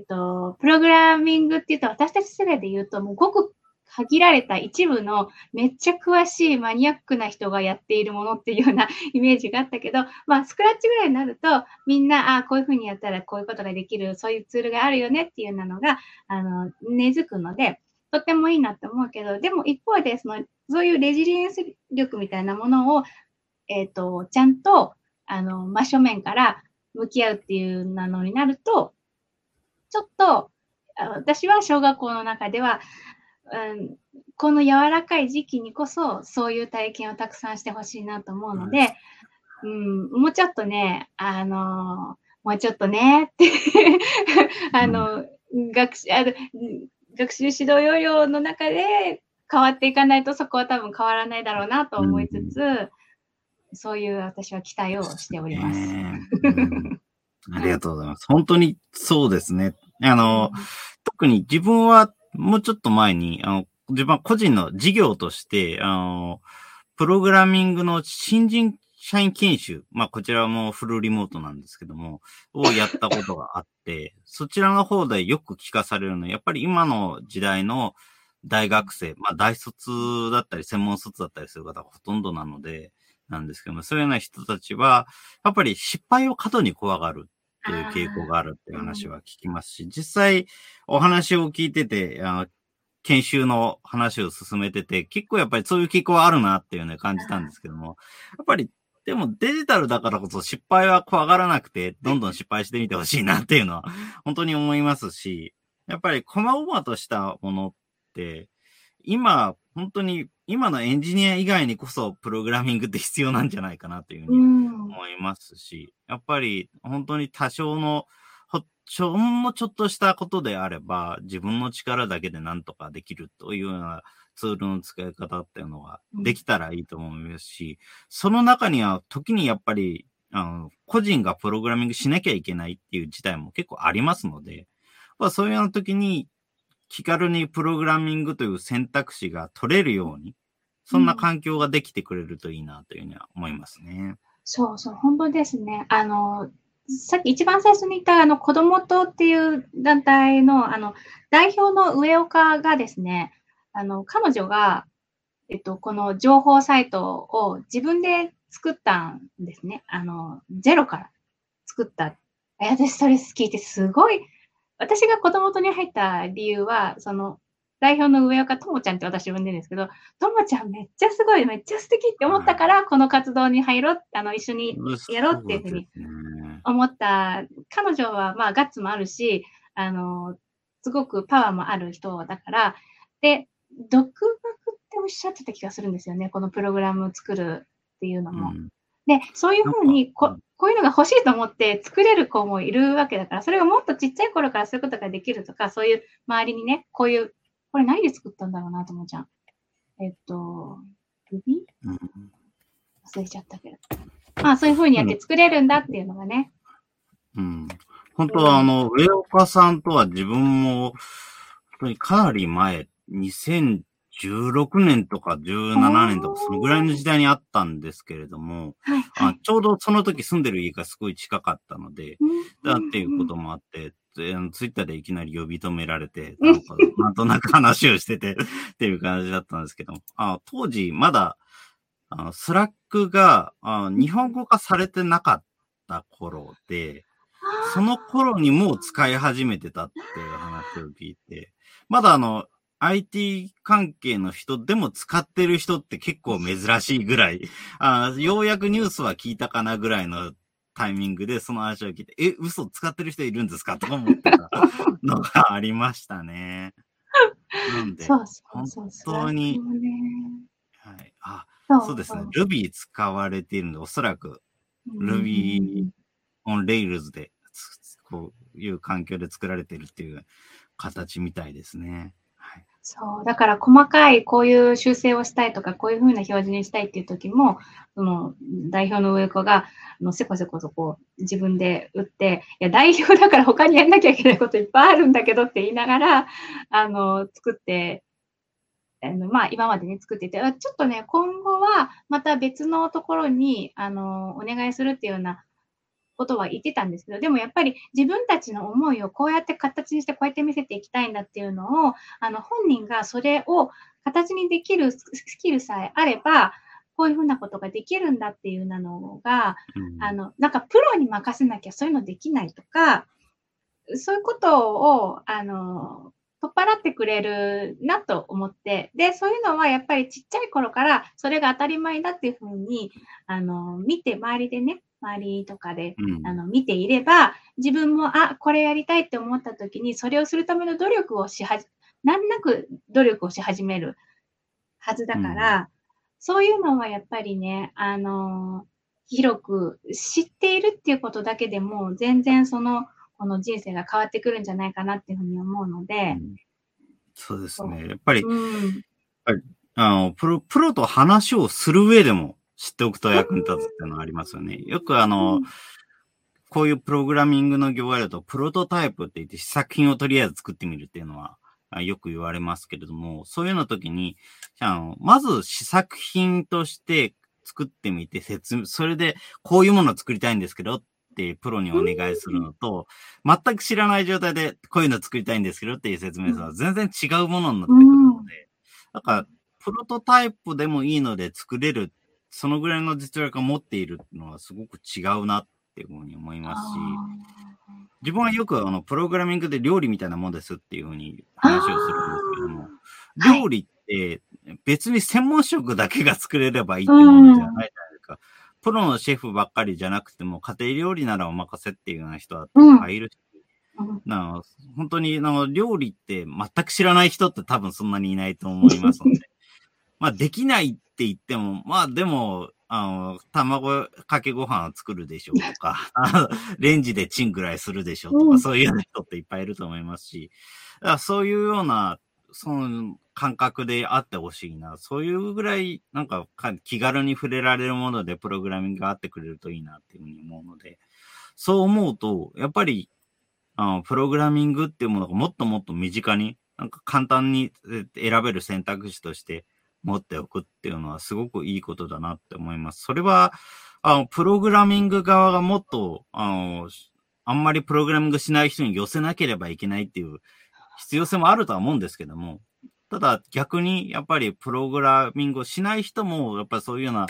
えっと、プログラミングって言うと、私たち世代で言うと、もうごく限られた一部のめっちゃ詳しいマニアックな人がやっているものっていうような <laughs> イメージがあったけど、まあ、スクラッチぐらいになると、みんな、あ、こういうふうにやったらこういうことができる、そういうツールがあるよねっていうようなのが、あの、根付くので、とってもいいなと思うけど、でも一方で、その、そういうレジリエンス力みたいなものを、えっ、と、ちゃんと、あの、真正面から向き合うっていうなのになると、ちょっと、あ私は小学校の中では、うん、この柔らかい時期にこそ、そういう体験をたくさんしてほしいなと思うので、うん、もうちょっとね、あの、もうちょっとね、って、あの、学習、あの、学習指導要領の中で変わっていかないとそこは多分変わらないだろうなと思いつつ、そういう私は期待をしております。<laughs> ありがとうございます。本当にそうですね。あの、特に自分はもうちょっと前に、あの、自分は個人の事業として、あの、プログラミングの新人社員研修、まあこちらもフルリモートなんですけども、をやったことがあって、<laughs> そちらの方でよく聞かされるのは、やっぱり今の時代の大学生、まあ大卒だったり専門卒だったりする方がほとんどなので、なんですけども、そういうような人たちは、やっぱり失敗を過度に怖がるっていう傾向があるっていう話は聞きますし、実際お話を聞いてて、あの研修の話を進めてて、結構やっぱりそういう傾向はあるなっていうね感じたんですけども、やっぱりでもデジタルだからこそ失敗は怖がらなくて、どんどん失敗してみてほしいなっていうのは本当に思いますし、やっぱり細々としたものって、今、本当に今のエンジニア以外にこそプログラミングって必要なんじゃないかなというふううにん。思いますし、やっぱり本当に多少のほ、ほんのちょっとしたことであれば、自分の力だけで何とかできるというようなツールの使い方っていうのができたらいいと思いますし、その中には時にやっぱり、あの、個人がプログラミングしなきゃいけないっていう事態も結構ありますので、まあ、そういうような時に気軽にプログラミングという選択肢が取れるように、そんな環境ができてくれるといいなというふうには思いますね。そうそう、本当ですね。あの、さっき一番最初に言った、あの、子供党っていう団体の、あの、代表の上岡がですね、あの、彼女が、えっと、この情報サイトを自分で作ったんですね。あの、ゼロから作った。私それ聞いてすごい、私が子供とに入った理由は、その、代表の上岡ともちゃんって私呼んでるんですけど、ともちゃんめっちゃすごい、めっちゃ素敵って思ったから、この活動に入ろう、あの、一緒にやろうっていうふうに思った。彼女は、まあ、ガッツもあるし、あの、すごくパワーもある人だから、で、独学っておっしゃってた気がするんですよね、このプログラムを作るっていうのも。うん、で、そういうふうにこ、こういうのが欲しいと思って作れる子もいるわけだから、それをもっとちっちゃい頃からそういうことができるとか、そういう周りにね、こういう、これ何で作ったんだろうなと思うじゃん。えっと、指、うん、忘れちゃったけど。まあ、そういうふうにやって作れるんだっていうのがね。うん。本当は、あの、上岡さんとは自分も、本当にかなり前、2016年とか17年とか、そのぐらいの時代にあったんですけれども、はいはい、あちょうどその時住んでる家がすごい近かったので、だっていうこともあって、ツイッターでいきなり呼び止められて、なんかなんとなく話をしてて <laughs> っていう感じだったんですけども、あ当時まだ、あのスラックがあ日本語化されてなかった頃で、その頃にもう使い始めてたっていう話を聞いて、まだあの、IT 関係の人でも使ってる人って結構珍しいぐらい、あようやくニュースは聞いたかなぐらいのタイミングでその話を聞いて、え、嘘使ってる人いるんですかとか思ってた <laughs> のがありましたね。なんで、そうそうそう本当に、はい、あそうですね、Ruby 使われているので、おそらく Ruby on Rails でこういう環境で作られてるっていう形みたいですね。そう。だから細かいこういう修正をしたいとか、こういうふうな表示にしたいっていう時も、その代表の上子が、のせこせこそこ自分で打って、いや、代表だから他にやんなきゃいけないこといっぱいあるんだけどって言いながら、あの、作ってあのまあ、今までね、作ってて、ちょっとね、今後はまた別のところに、あの、お願いするっていうようなことは言ってたんですけど、でもやっぱり自分たちの思いをこうやって形にしてこうやって見せていきたいんだっていうのを、あの本人がそれを形にできるスキルさえあれば、こういうふうなことができるんだっていうなのが、うん、あの、なんかプロに任せなきゃそういうのできないとか、そういうことを、あの、取っ払ってくれるなと思って、で、そういうのはやっぱりちっちゃい頃からそれが当たり前だっていうふうに、あの、見て周りでね、周りとかで、うん、あの見ていれば、自分も、あ、これやりたいって思った時に、それをするための努力をしはじ、難なく努力をし始めるはずだから、うん、そういうのはやっぱりね、あの広く知っているっていうことだけでも、全然その、この人生が変わってくるんじゃないかなっていうふうに思うので。うん、そうですね。やっぱり、あのプロ、プロと話をする上でも、知っておくと役に立つっていうのはありますよね。よくあの、こういうプログラミングの業界だと、プロトタイプって言って試作品をとりあえず作ってみるっていうのは、よく言われますけれども、そういうの時に、あの、まず試作品として作ってみて説明、それでこういうものを作りたいんですけどってプロにお願いするのと、全く知らない状態でこういうの作りたいんですけどっていう説明するのは全然違うものになってくるので、だから、プロトタイプでもいいので作れるそのぐらいの実力を持っているのはすごく違うなっていうふうに思いますし、自分はよくあの、プログラミングで料理みたいなもんですっていうふうに話をするんですけども、料理って別に専門職だけが作れればいいってものじゃないじゃないですか。プロのシェフばっかりじゃなくても、家庭料理ならお任せっていうような人は入るし、な本当にな料理って全く知らない人って多分そんなにいないと思いますので、<laughs> まあできないって言っても、まあでも、あの、卵かけご飯を作るでしょうとか、<laughs> レンジでチンぐらいするでしょうとか、うん、そういう人っていっぱいいると思いますし、だからそういうような、その感覚であってほしいな。そういうぐらい、なんか気軽に触れられるものでプログラミングがあってくれるといいなっていうふうに思うので、そう思うと、やっぱり、あのプログラミングっていうものがもっともっと身近に、なんか簡単に選べる選択肢として持っておくっていうのはすごくいいことだなって思います。それは、あの、プログラミング側がもっと、あの、あんまりプログラミングしない人に寄せなければいけないっていう必要性もあるとは思うんですけども、ただ逆にやっぱりプログラミングをしない人も、やっぱりそういうような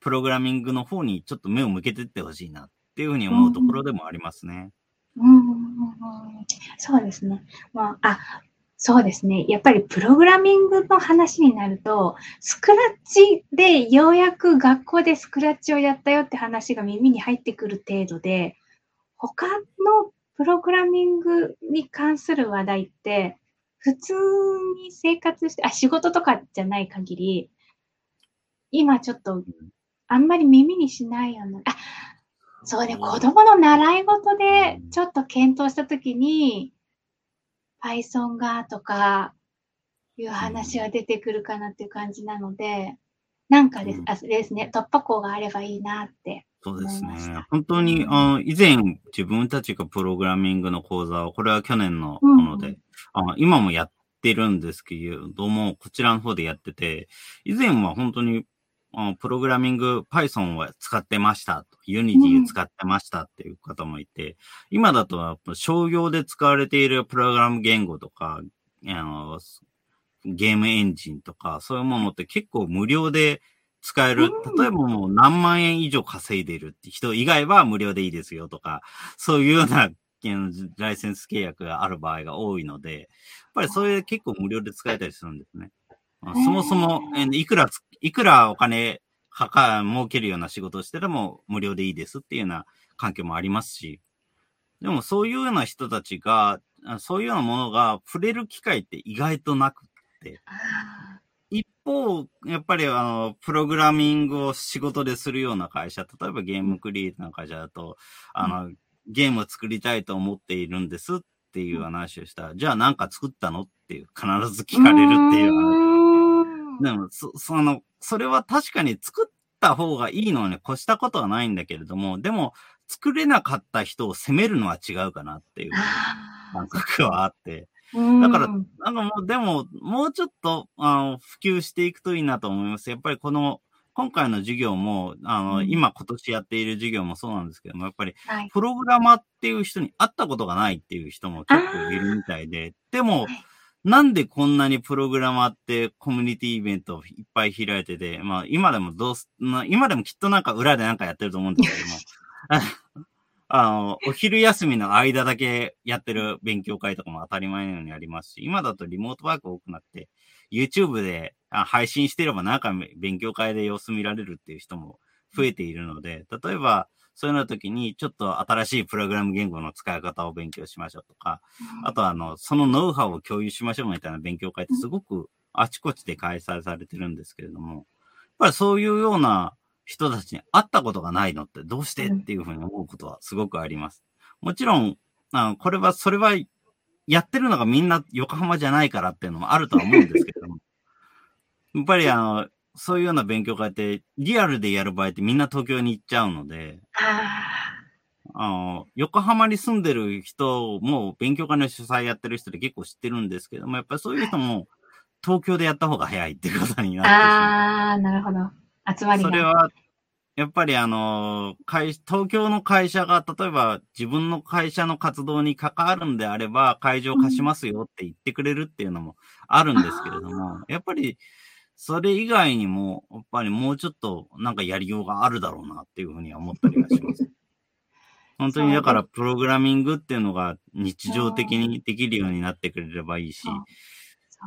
プログラミングの方にちょっと目を向けていってほしいなっていうふうに思うところでもありますね。うん、うん、そうですね。まあ、あ、そうですね。やっぱりプログラミングの話になると、スクラッチでようやく学校でスクラッチをやったよって話が耳に入ってくる程度で、他のプログラミングに関する話題って、普通に生活して、あ、仕事とかじゃない限り、今ちょっと、あんまり耳にしないような、あ、そうね、子供の習い事でちょっと検討したときに、Python がとかいう話は出てくるかなっていう感じなので、なんかです、あですね、突破口があればいいなってそうですね。本当に、あの以前自分たちがプログラミングの講座を、これは去年のもので、うん、あ今もやってるんですけども、こちらの方でやってて、以前は本当にプログラミング Python を使ってましたと、Unity を使ってましたっていう方もいて、うん、今だと商業で使われているプログラム言語とか、あのゲームエンジンとか、そういうものって結構無料で使える。例えばもう何万円以上稼いでいるって人以外は無料でいいですよとか、そういうようなライセンス契約がある場合が多いので、やっぱりそれ結構無料で使えたりするんですね。そもそも、いくら、いくらお金かか、儲けるような仕事をしてでも無料でいいですっていうような環境もありますし、でもそういうような人たちが、そういうようなものが触れる機会って意外となくて、一方、やっぱりあの、プログラミングを仕事でするような会社、例えばゲームクリエイターの会社だと、あの、ゲームを作りたいと思っているんですっていう話をしたら、じゃあなんか作ったのっていう、必ず聞かれるっていう話。でも、そ、その、それは確かに作った方がいいのに越したことはないんだけれども、でも、作れなかった人を責めるのは違うかなっていう感覚はあって。だから、あの、もう、でも、もうちょっと、あの、普及していくといいなと思います。やっぱりこの、今回の授業も、あの、うん、今今年やっている授業もそうなんですけども、やっぱり、プログラマーっていう人に会ったことがないっていう人も結構いるみたいで、でも、なんでこんなにプログラマーってコミュニティイベントいっぱい開いてて、まあ今でもどうす、まあ今でもきっとなんか裏でなんかやってると思うんですけども、<laughs> あの、お昼休みの間だけやってる勉強会とかも当たり前のようにありますし、今だとリモートワーク多くなって、YouTube で配信してればなんか勉強会で様子見られるっていう人も増えているので、例えば、そういうの時に、ちょっと新しいプログラム言語の使い方を勉強しましょうとか、あとは、あの、そのノウハウを共有しましょうみたいな勉強会ってすごくあちこちで開催されてるんですけれども、やっぱりそういうような人たちに会ったことがないのってどうしてっていうふうに思うことはすごくあります。もちろん、あこれは、それは、やってるのがみんな横浜じゃないからっていうのもあるとは思うんですけども、<laughs> やっぱりあの、そういうような勉強会って、リアルでやる場合ってみんな東京に行っちゃうので、あの、横浜に住んでる人も勉強会の主催やってる人で結構知ってるんですけども、やっぱりそういう人も東京でやった方が早いっていうことになってああ、なるほど。集まりそれは、やっぱりあの、会、東京の会社が、例えば自分の会社の活動に関わるんであれば、会場貸しますよって言ってくれるっていうのもあるんですけれども、やっぱり、それ以外にも、やっぱりもうちょっとなんかやりようがあるだろうなっていうふうには思ったりはします。<laughs> 本当にだからプログラミングっていうのが日常的にできるようになってくれればいいし、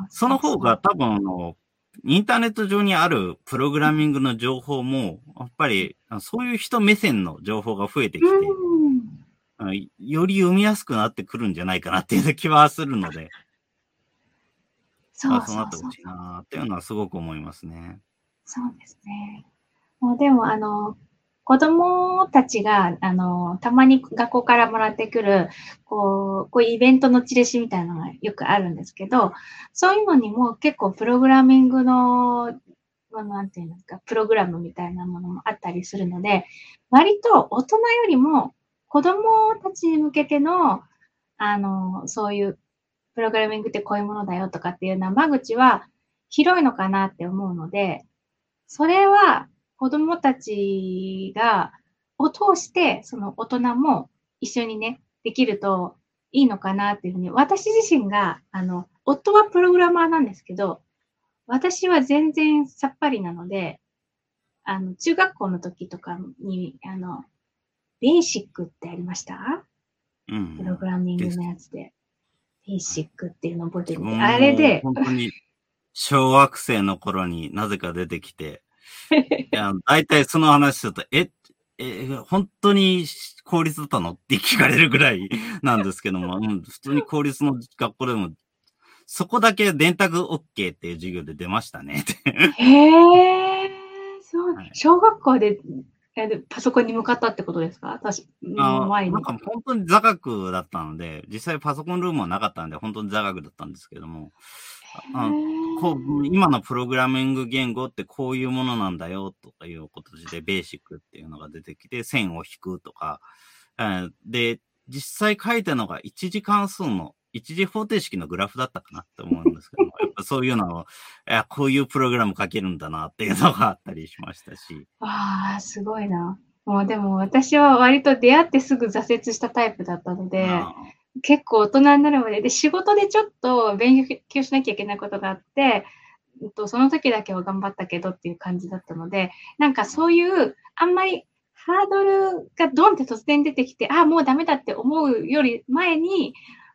その方が多分あの、インターネット上にあるプログラミングの情報も、やっぱり、そういう人目線の情報が増えてきて、より読みやすくなってくるんじゃないかなっていう気はするので、そうそうなってほしいなっていうのはすごく思いますね。そうですね。もうでも、あの、子供たちが、あの、たまに学校からもらってくる、こう、こういうイベントのチラシみたいなのがよくあるんですけど、そういうのにも結構プログラミングの、なんていうんですか、プログラムみたいなものもあったりするので、割と大人よりも子供たちに向けての、あの、そういうプログラミングってこういうものだよとかっていう間口は広いのかなって思うので、それは子供たちが、を通して、その大人も一緒にね、できるといいのかなっていうふうに、私自身が、あの、夫はプログラマーなんですけど、私は全然さっぱりなので、あの、中学校の時とかに、あの、ベーシックってありました？うん。プログラミングのやつで。ベーシックっていうの覚えてる？んで、もうあれで、本当に、小学生の頃になぜか出てきて、<laughs> いや、大体その話すると、え、え、本当に公立だったの？って聞かれるぐらいなんですけども、<laughs> うん、普通に公立の学校でも、そこだけ電卓 OK っていう授業で出ましたね。へえ、そう。はい、小学校でえでパソコンに向かったってことですか？私、あ前に。なん。か本当に座学だったので、実際パソコンルームはなかったんで、本当に座学だったんですけども、あこう今のプログラミング言語ってこういうものなんだよとかいうことで、ベーシックっていうのが出てきて、線を引くとか、えーで、実際書いたのが一次関数の、一次方程式のグラフだったかなって思うんですけども、<laughs> やっぱそういうのを、いやこういうプログラム書けるんだなっていうのがあったりしましたし、ああ、すごいな。もうでも私は割と出会ってすぐ挫折したタイプだったので、あ結構大人になるまで、で、仕事でちょっと勉強しなきゃいけないことがあって、うんとその時だけは頑張ったけどっていう感じだったので、なんかそういう、あんまりハードルがドンって突然出てきて、あ、もうダメだって思うより前に、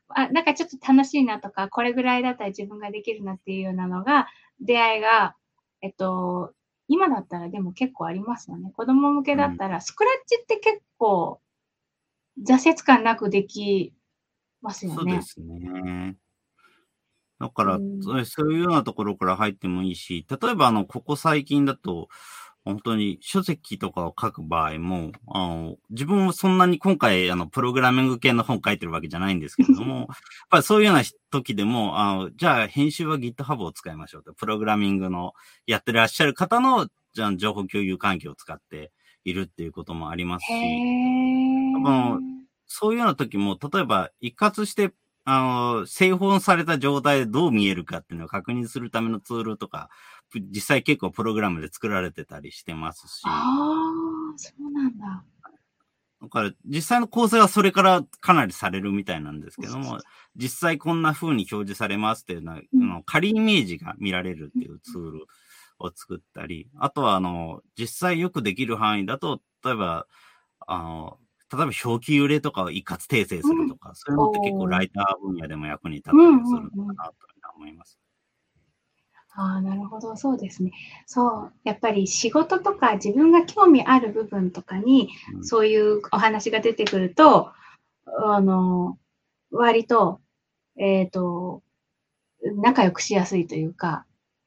あ、なんかちょっと楽しいなとか、これぐらいだったら自分ができるなっていうようなのが、出会いが、えっと、今だったらでも結構ありますよね。子供向けだったら、スクラッチって結構、挫折感なくできますよね。そうですね。だから、うんそうそういうようなところから入ってもいいし、例えばあの、ここ最近だと、本当に書籍とかを書く場合も、あの自分もそんなに今回、あの、プログラミング系の本書いてるわけじゃないんですけれども、<laughs> やっぱりそういうような時でも、あのじゃあ編集は GitHub を使いましょうと。プログラミングのやってらっしゃる方の、じゃあ情報共有環境を使っているっていうこともありますし、多分そういうような時も、例えば一括して、あの、製本された状態でどう見えるかっていうのを確認するためのツールとか、実際結構プログラムで作られてたりしてますし、ああ、そうなんだ。だから実際の構成はそれからかなりされるみたいなんですけども、実際こんな風に表示されますっていうのは、うん仮イメージが見られるっていうツールを作ったり、あとはあの、実際よくできる範囲だと、例えば、あの、例えば表記揺れとかを一括訂正するとか、そういうのって結構ライター分野でも役に立ったりするのかなと思います。ああ、なるほど、そうですね。そう、やっぱり仕事とか自分が興味ある部分とかに、うん。そういうお話が出てくると、あの、割と、えっ、と、仲良くしやすいというか、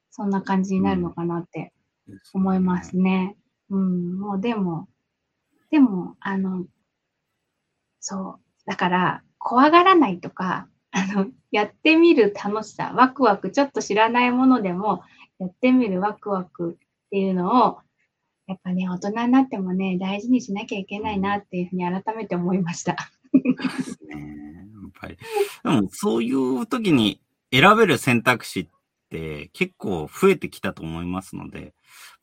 そんな感じになるのかなって思いますね。うん、もうでも、でも、あの、そう、だから、怖がらないとか、あの、やってみる楽しさ、ワクワク、ちょっと知らないものでも、やってみるワクワクっていうのを、やっぱね、大人になってもね、大事にしなきゃいけないなっていうふうに改めて思いました。やっぱり。でも、そういう時に選べる選択肢って結構増えてきたと思いますので、やっ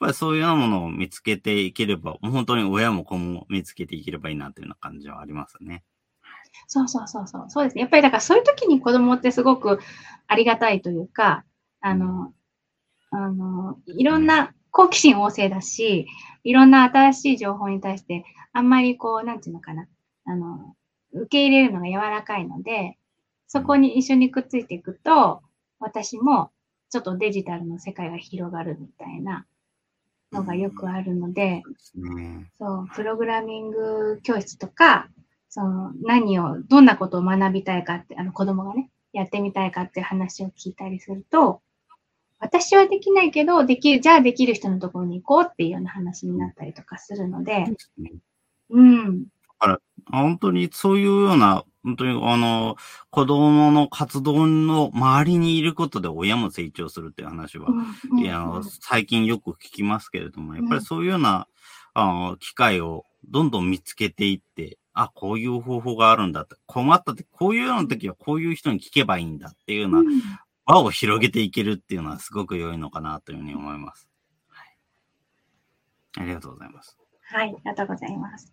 ぱりそういうようなものを見つけていければ、本当に親も子も見つけていければいいなというような感じはありますね。そうそうそうそう。そうですね。やっぱりだからそういう時に子供ってすごくありがたいというか、あの、あの、いろんな好奇心旺盛だし、いろんな新しい情報に対して、あんまりこう、なんていうのかな、あの、受け入れるのが柔らかいので、そこに一緒にくっついていくと、私もちょっとデジタルの世界が広がるみたいなのがよくあるので、そうですね。そう、プログラミング教室とか、その何を、どんなことを学びたいかって、あの子供がね、やってみたいかっていう話を聞いたりすると、私はできないけど、できる、じゃあできる人のところに行こうっていうような話になったりとかするので、ですね。うん。本当にそういうような、本当にあの、子供の活動の周りにいることで親も成長するっていう話は、うんいや、あの最近よく聞きますけれども、やっぱりそういうような、あの機会をどんどん見つけていって、あ、こういう方法があるんだって、困ったって、こういうような時はこういう人に聞けばいいんだっていうようなうん輪を広げていけるっていうのはすごく良いのかなというふうに思います。はい、ありがとうございます。はい、ありがとうございます。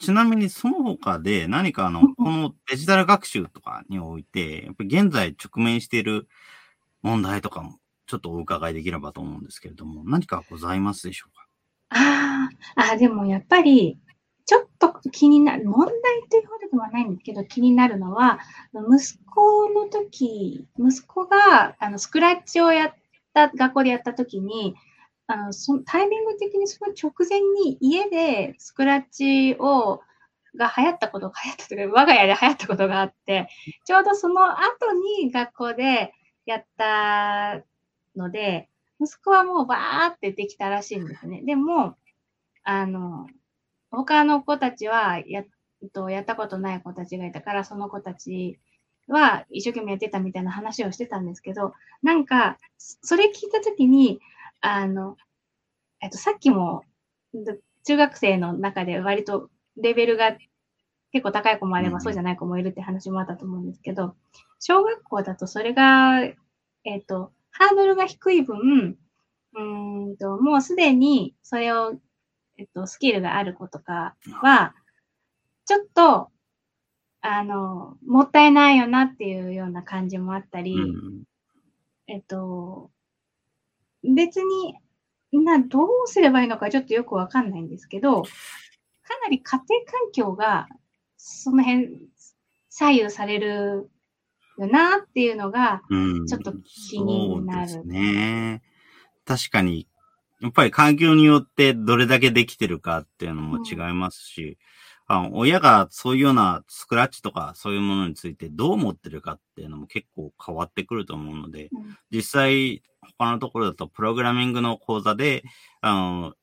ちなみにその他で何かあの、このデジタル学習とかにおいて、やっぱり現在直面している問題とかもちょっとお伺いできればと思うんですけれども、何かございますでしょうか？ああ、でもやっぱり、ちょっと気になる、問題というほどではないんだけど、気になるのは、息子の時、息子があのスクラッチをやった、学校でやった時に、あのそのタイミング的にその直前に家でスクラッチをが流行ったことが流行ったというか、我が家で流行ったことがあって、ちょうどその後に学校でやったので、息子はもうバーってできたらしいんですね。でも、あの、他の子たちはや、と、やったことない子たちがいたから、その子たちは一生懸命やってたみたいな話をしてたんですけど、なんか、それ聞いたときに、あの、えっと、さっきも、中学生の中で割とレベルが結構高い子もあれば、そうじゃない子もいるって話もあったと思うんですけど、小学校だとそれが、えっと、ハードルが低い分、うんと、もうすでにそれを、えっと、スキルがある子とかは、ちょっと、あの、もったいないよなっていうような感じもあったり、うん、えっと、別に、な、どうすればいいのかちょっとよくわかんないんですけど、かなり家庭環境が、その辺、左右されるよなっていうのが、ちょっと気になる。うん、そうですね。確かに、やっぱり環境によってどれだけできてるかっていうのも違いますし、あの、親がそういうようなスクラッチとかそういうものについてどう思ってるかっていうのも結構変わってくると思うので、うん、実際他のところだとプログラミングの講座で、あの、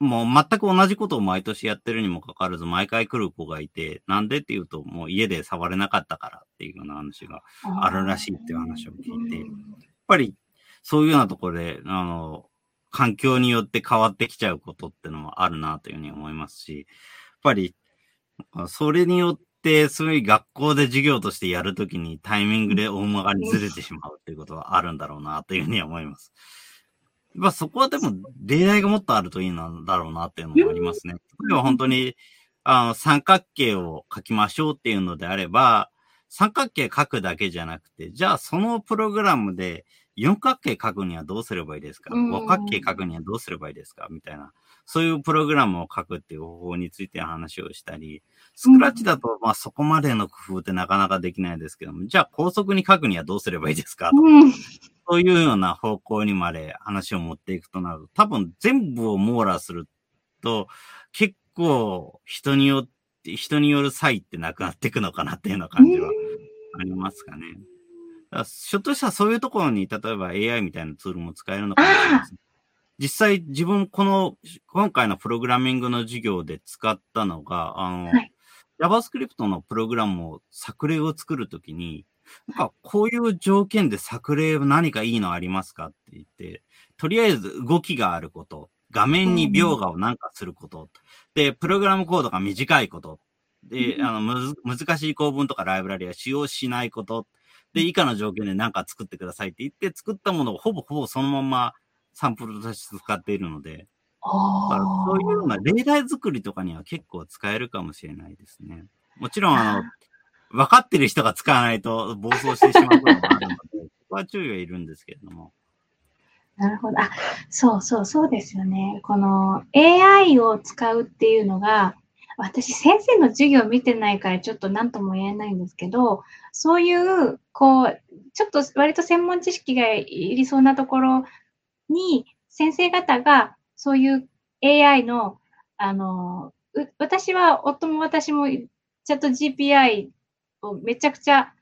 もう全く同じことを毎年やってるにもかかわらず、毎回来る子がいて、なんでっていうと、もう家で触れなかったからっていうような話があるらしいっていう話を聞いて、やっぱりそういうようなところで、あの、環境によって変わってきちゃうことってのもあるなというふうに思いますし、やっぱりそれによって、そういう学校で授業としてやるときにタイミングで大曲にずれてしまうっていうことはあるんだろうなというふうに思います。まあそこはでも例題がもっとあるといいんだろうなっていうのもありますね。例えば本当にあの三角形を書きましょうっていうのであれば、三角形書くだけじゃなくて、じゃあそのプログラムで四角形書くにはどうすればいいですか？五角形書くにはどうすればいいですか？みたいな。そういうプログラムを書くっていう方法について話をしたり、スクラッチだと、まあそこまでの工夫ってなかなかできないですけども、じゃあ高速に書くにはどうすればいいですか？とか、そういうような方向にまで話を持っていくとなると、多分全部を網羅すると、結構人によって、人による差異ってなくなっていくのかなっていうような感じはありますかね。ひょっとしたらそういうところに、例えば AI みたいなツールも使えるのかもしれません。実際自分この、今回のプログラミングの授業で使ったのが、あの、はい、JavaScript のプログラムを作例を作るときに、なんかこういう条件で作例何かいいのありますかって言って、とりあえず動きがあること、画面に描画をなんかすること、で、プログラムコードが短いこと、で、あの、む難しい構文とかライブラリは使用しないこと、で、以下の条件で何か作ってくださいって言って、作ったものをほぼほぼそのままサンプルとして使っているので、そういうような例題作りとかには結構使えるかもしれないですね。もちろん、あの、分かってる人が使わないと暴走してしまうこともあるので、<laughs> そこは注意はいるんですけれども。なるほど。あ、そうそう、そうですよね。この AI を使うっていうのが、私、先生の授業見てないからちょっと何とも言えないんですけど、そういう、こう、ちょっと割と専門知識がいりそうなところに、先生方がそういう AI の、あの、私は、夫も私も、チャット GPI をめちゃくちゃ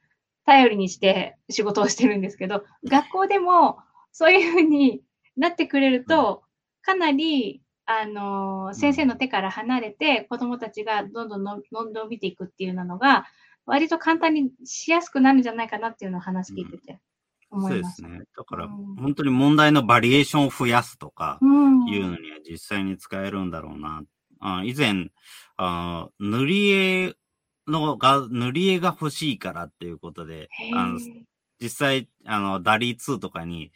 頼りにして仕事をしてるんですけど、学校でもそういうふうになってくれると、かなり、あの、先生の手から離れて、子供たちがどんどんのどんどん見ていくっていうのが、割と簡単にしやすくなるんじゃないかなっていうのを話聞いてて。そうですね。だから、本当に問題のバリエーションを増やすとか、いうのには実際に使えるんだろうな。あ以前あ、塗り絵のが、塗り絵が欲しいからっていうことで、あの実際、あの、ダリー2とかに、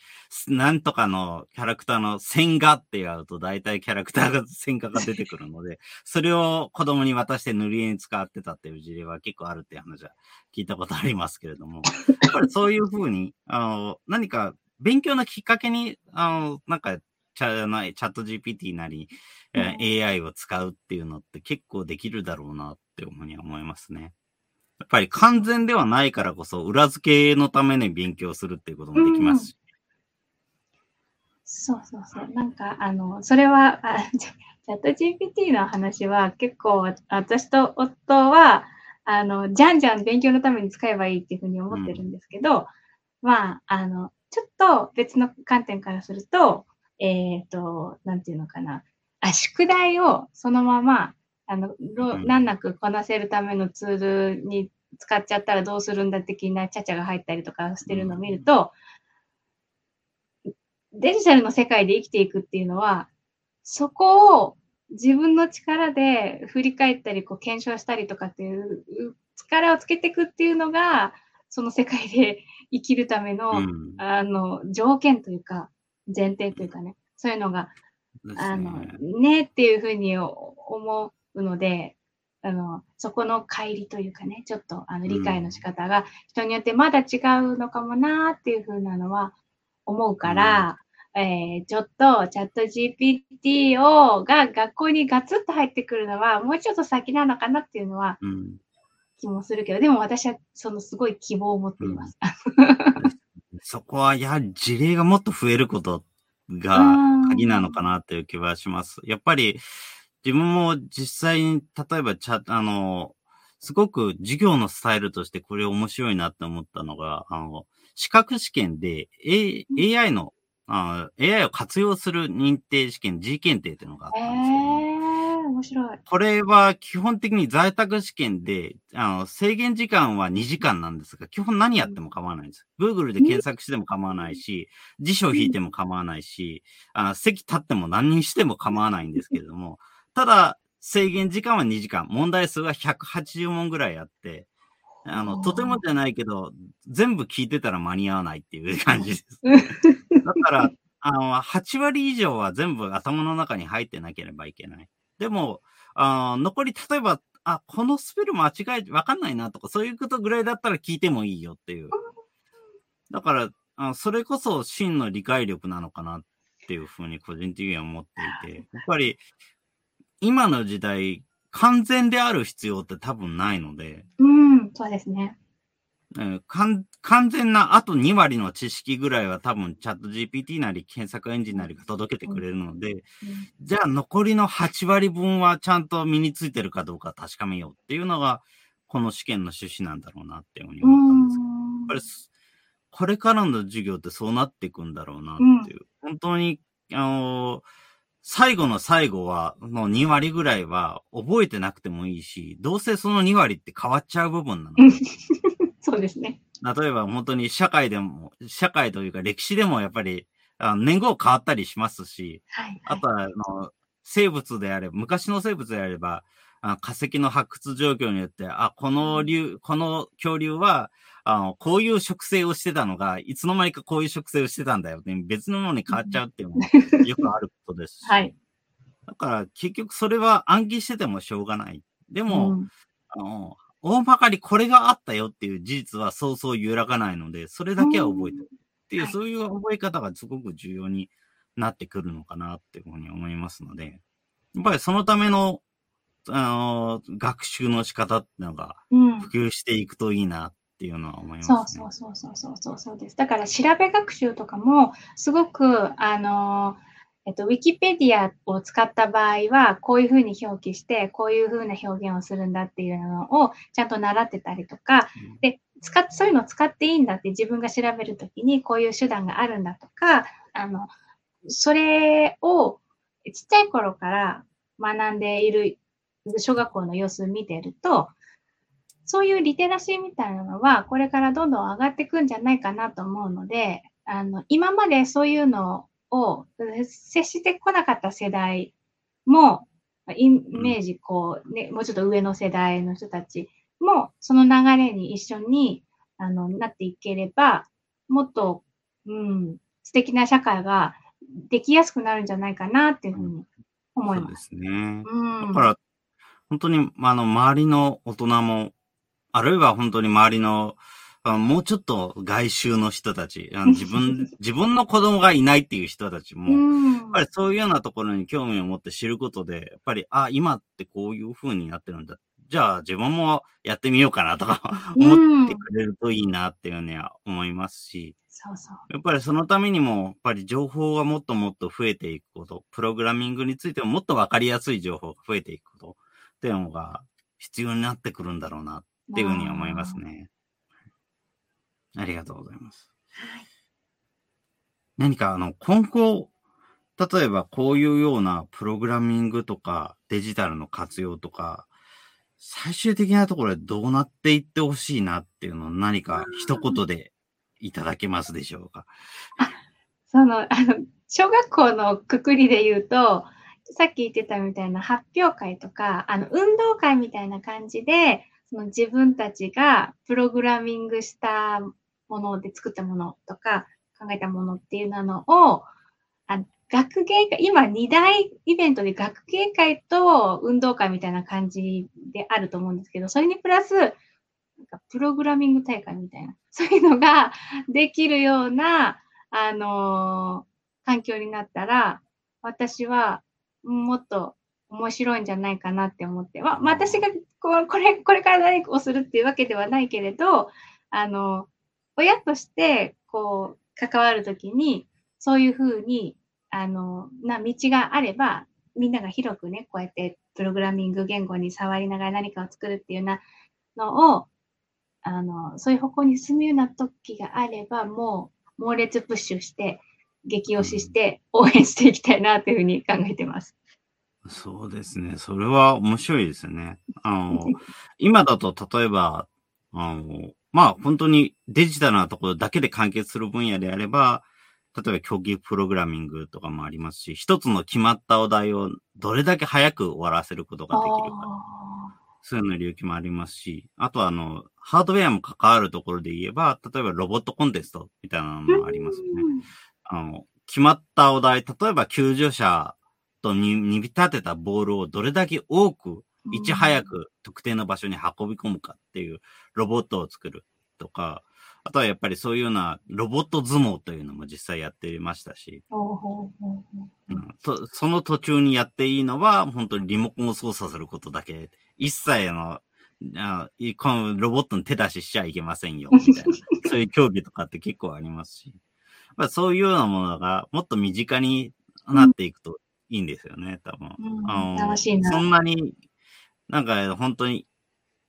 なんとかのキャラクターの線画ってやると、大体キャラクターが線画が出てくるので、<laughs> それを子供に渡して塗り絵に使ってたっていう事例は結構あるっていう話は聞いたことありますけれども、やっぱりそういうふうに、あの、何か勉強のきっかけに、あの、なんか、チャチャット GPT なり、うん、AI を使うっていうのって結構できるだろうなって思いますね。やっぱり完全ではないからこそ、裏付けのために勉強するっていうこともできますし。うん、そうそうそう。なんか、あの、それは、あチャット GPT の話は結構、私と夫は、あの、じゃんじゃん勉強のために使えばいいっていうふうに思ってるんですけど、うん、まあ、あの、ちょっと別の観点からすると、えっ、ー、と、なんていうのかな。あ、宿題をそのままあの、難なくこなせるためのツールに使っちゃったらどうするんだ的なちゃちゃが入ったりとかしてるのを見ると、デジタルの世界で生きていくっていうのは、そこを自分の力で振り返ったり、こう検証したりとかっていう力をつけていくっていうのが、その世界で生きるための、うん、あの、条件というか、前提というかね、そういうのが、ね、あの、ねっていうふうに思うので、あの、そこの乖離というかね、ちょっとあの理解の仕方が人によってまだ違うのかもなっていうふうなのは思うから、うん、えー、ちょっとチャット GPT をが学校にガツッと入ってくるのはもうちょっと先なのかなっていうのは気もするけど、でも私はそのすごい希望を持っています。うん、<laughs> そこはやはり事例がもっと増えることが鍵なのかなっていう気はします。やっぱり自分も実際に、例えばチャ、あの、すごく授業のスタイルとしてこれ面白いなって思ったのが、あの、資格試験で、A、AI の、あ AI を活用する認定試験、G 検定っていうのがあったんですけど、えー、面白い。これは基本的に在宅試験で、あの、制限時間は2時間なんですが、基本何やっても構わないんです。Google で検索しても構わないし、辞書を引いても構わないし、あ席立っても何にしても構わないんですけれども、ただ、制限時間は2時間、問題数は180問ぐらいあって、あの、とてもじゃないけど、全部聞いてたら間に合わないっていう感じです。だから、あの、8割以上は全部頭の中に入ってなければいけない。でも、あ残り、例えば、あ、このスペル間違え、わかんないなとか、そういうことぐらいだったら聞いてもいいよっていう。だから、あそれこそ真の理解力なのかなっていうふうに個人的には思っていて、やっぱり、今の時代、完全である必要って多分ないので。うん、そうですね。完全なあと2割の知識ぐらいは多分チャット GPT なり検索エンジンなりが届けてくれるので、うんうん、じゃあ残りの8割分はちゃんと身についてるかどうか確かめようっていうのが、この試験の趣旨なんだろうなっていうふうに思ったんですけど、やっぱりこれからの授業ってそうなっていくんだろうなっていう、うん、本当に、あのー最後の最後は、の2割ぐらいは覚えてなくてもいいし、どうせその2割って変わっちゃう部分なの。<laughs> そうですね。例えば本当に社会でも、社会というか歴史でもやっぱり、あ年号変わったりしますし、はいはい、あとはあの生物であれば、昔の生物であれば、あ化石の発掘状況によって、あ、この竜、この恐竜は、あの、こういう植生をしてたのが、いつの間にかこういう植生をしてたんだよって、別のものに変わっちゃうっていうのもよくあることですし。はい。だから結局それは暗記しててもしょうがない。でも、うん、あの、大まかにこれがあったよっていう事実はそうそう揺らがないので、それだけは覚えてるっていう、うん、そういう覚え方がすごく重要になってくるのかなっていうふうに思いますので、やっぱりそのための、あの、学習の仕方っていうのが普及していくといいなっていうのは思います、ね、そうそうそうそうそうそうです。だから調べ学習とかも、すごく、あの、えっと、ウィキペディアを使った場合は、こういうふうに表記して、こういうふうな表現をするんだっていうのをちゃんと習ってたりとか、うん、で、使っ、そういうのを使っていいんだって自分が調べるときに、こういう手段があるんだとか、あの、それをちっちゃい頃から学んでいる小学校の様子を見てると、そういうリテラシーみたいなのは、これからどんどん上がっていくんじゃないかなと思うので、あの、今までそういうのを接してこなかった世代も、イメージ、こう、ね、もうちょっと上の世代の人たちも、その流れに一緒に、あの、なっていければもっと、うん、素敵な社会ができやすくなるんじゃないかなっていうふうに思います。そうですね。うん、だから、本当に、あの、周りの大人も、あるいは本当に周りの、もうちょっと外周の人たち、自分、<laughs> 自分の子供がいないっていう人たちも、やっぱりそういうようなところに興味を持って知ることで、やっぱり、あ、今ってこういう風になってるんだ。じゃあ自分もやってみようかなとか思ってくれるといいなっていうには思いますし、そうそう。やっぱりそのためにも、やっぱり情報がもっともっと増えていくこと、プログラミングについてももっとわかりやすい情報が増えていくことっていうのが必要になってくるんだろうなっていうふうに思いますね。ありがとうございます。はい、何かあの、今後、例えばこういうようなプログラミングとかデジタルの活用とか、最終的なところでどうなっていってほしいなっていうのを何か一言でいただけますでしょうか？あ、その、あの、小学校のくくりで言うと、さっき言ってたみたいな発表会とか、あの、運動会みたいな感じで、その自分たちがプログラミングしたもので作ったものとか、考えたものっていうのを、あ学芸会、今2大イベントで学芸会と運動会みたいな感じであると思うんですけど、それにプラス、なんかプログラミング大会みたいな、そういうのができるような、あのー、環境になったら、私はもっと面白いんじゃないかなって思って、まあ、私がここれ、これから何かをするっていうわけではないけれど、あの、親として、こう、関わるときに、そういうふうに、あの、な道があれば、みんなが広くね、こうやってプログラミング言語に触りながら何かを作るっていうようなのを、あの、そういう方向に進むような時があれば、もう猛烈プッシュして、激推しして応援していきたいなというふうに考えてます。そうですね。それは面白いですね。あの、<laughs> 今だと例えば、あの、まあ本当にデジタルなところだけで完結する分野であれば、例えば競技プログラミングとかもありますし、一つの決まったお題をどれだけ早く終わらせることができるか。そういうの領域もありますし、あとはあの、ハードウェアも関わるところで言えば、例えばロボットコンテストみたいなのもありますよね。あの、決まったお題、例えば救助者とに、にび立てたボールをどれだけ多くいち早く特定の場所に運び込むかっていうロボットを作るとか、あとはやっぱりそういうようなロボット相撲というのも実際やっていましたし、うん、そその途中にやっていいのは本当にリモコンを操作することだけ、一切のあこのロボットに手出ししちゃいけませんよ、みたいな。<laughs> そういう競技とかって結構ありますし。まあ、そういうようなものがもっと身近になっていくといいんですよね、多分。うん、あのそんな。になんか本当に、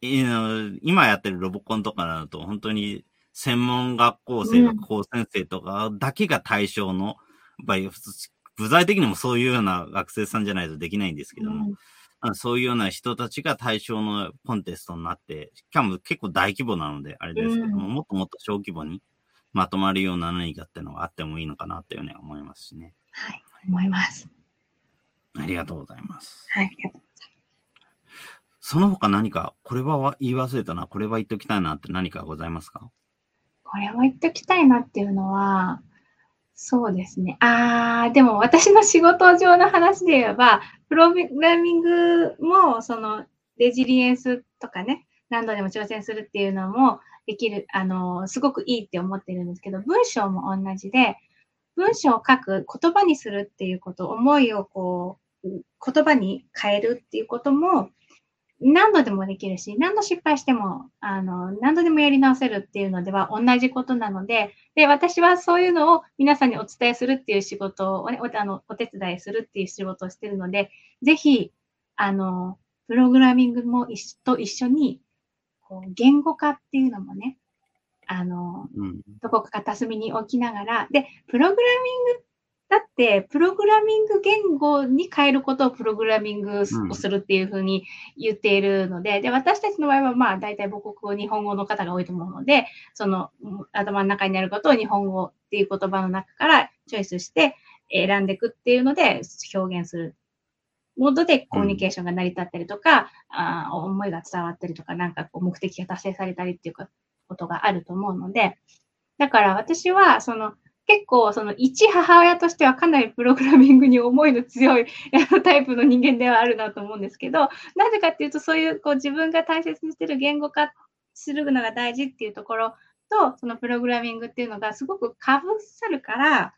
今やってるロボコンとかなると、本当に専門学校生、学校先生とかだけが対象の、やっぱり具体的にもそういうような学生さんじゃないとできないんですけども、うん、そういうような人たちが対象のコンテストになって、しかも結構大規模なので、あれですけども、うん、もっともっと小規模にまとまるような何かっていうのがあってもいいのかなっていうふうに思いますしね。はい、思います。ありがとうございます。はい、ありがとうその他何か、これは言い忘れたな、これは言っておきたいなって何かございますか？これは言っておきたいなっていうのは、そうですね。あー、でも私の仕事上の話で言えば、プログラミングも、その、レジリエンスとかね、何度でも挑戦するっていうのもできる、あの、すごくいいって思ってるんですけど、文章も同じで、文章を書く、言葉にするっていうこと、思いをこう、言葉に変えるっていうことも、何度でもできるし、何度失敗しても、あの、何度でもやり直せるっていうのでは同じことなので、で、私はそういうのを皆さんにお伝えするっていう仕事をね、おあのお手伝いするっていう仕事をしてるので、ぜひ、あの、プログラミングも一と一緒に、こう、言語化っていうのもね、あの、うん、どこか片隅に置きながら、で、プログラミングだって、プログラミング言語に変えることをプログラミングをするっていうふうに言っているので、うん、で、私たちの場合は、まあ、大体母国語、日本語の方が多いと思うので、その、頭の中にあることを日本語っていう言葉の中からチョイスして選んでいくっていうので表現する。モードでコミュニケーションが成り立ったりとか、うん、あ思いが伝わったりとか、なんかこう目的が達成されたりっていうことがあると思うので、だから私は、その、結構、その、一母親としてはかなりプログラミングに思いの強い <laughs> タイプの人間ではあるなと思うんですけど、なぜかっていうと、そういう、こう、自分が大切にしてる言語化するのが大事っていうところと、そのプログラミングっていうのがすごくかぶさるから、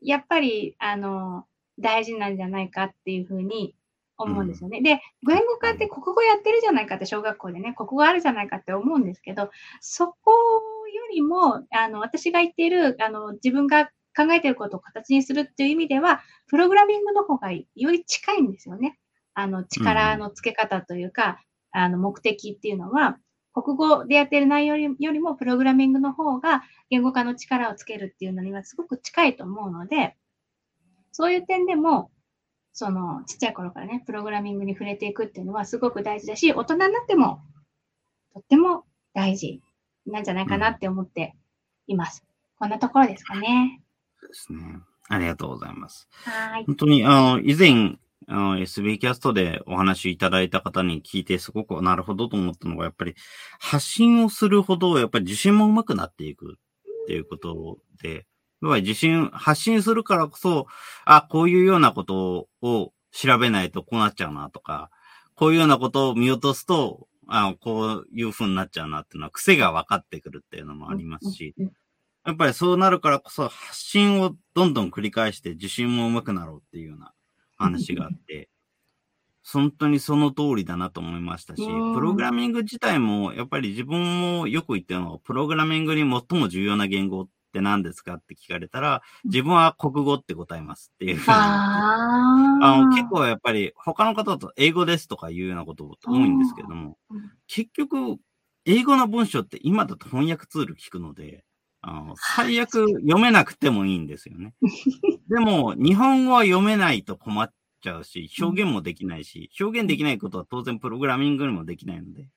やっぱり、あの、大事なんじゃないかっていうふうに思うんですよね。うん、で、言語化って国語やってるじゃないかって小学校でね、国語あるじゃないかって思うんですけど、そこよりも、あの、私が言っている、あの、自分が考えていることを形にするっていう意味では、プログラミングの方がより近いんですよね。あの、力の付け方というか、うん、あの、目的っていうのは、国語でやってる内容よりも、プログラミングの方が言語化の力をつけるっていうのにはすごく近いと思うので、そういう点でも、その、ちっちゃい頃からね、プログラミングに触れていくっていうのはすごく大事だし、大人になっても、とっても大事なんじゃないかなって思っています。こんなところですかね。そうですね。ありがとうございます。はい。本当に、あの、以前、あの、SB キャストでお話いただいた方に聞いてすごくなるほどと思ったのが、やっぱり発信をするほど、やっぱり自信も上手くなっていくっていうことで、要は自信、発信するからこそ、あ、こういうようなことを調べないとこうなっちゃうなとか、こういうようなことを見落とすと、あこういう風になっちゃうなっていうのは癖が分かってくるっていうのもありますし、やっぱりそうなるからこそ発信をどんどん繰り返して自信も上手くなろうっていうような話があって、本当にその通りだなと思いましたし、プログラミング自体も、やっぱり自分もよく言ってるのは、プログラミングに最も重要な言語って何ですか？って聞かれたら、自分は国語って答えますっていうふうにあの。結構やっぱり他の方だと英語ですとかいうようなこと多いんですけども、結局、英語の文章って今だと翻訳ツール聞くので、あの最悪読めなくてもいいんですよね。<laughs> でも、日本語は読めないと困っちゃうし、表現もできないし、表現できないことは当然プログラミングにもできないので。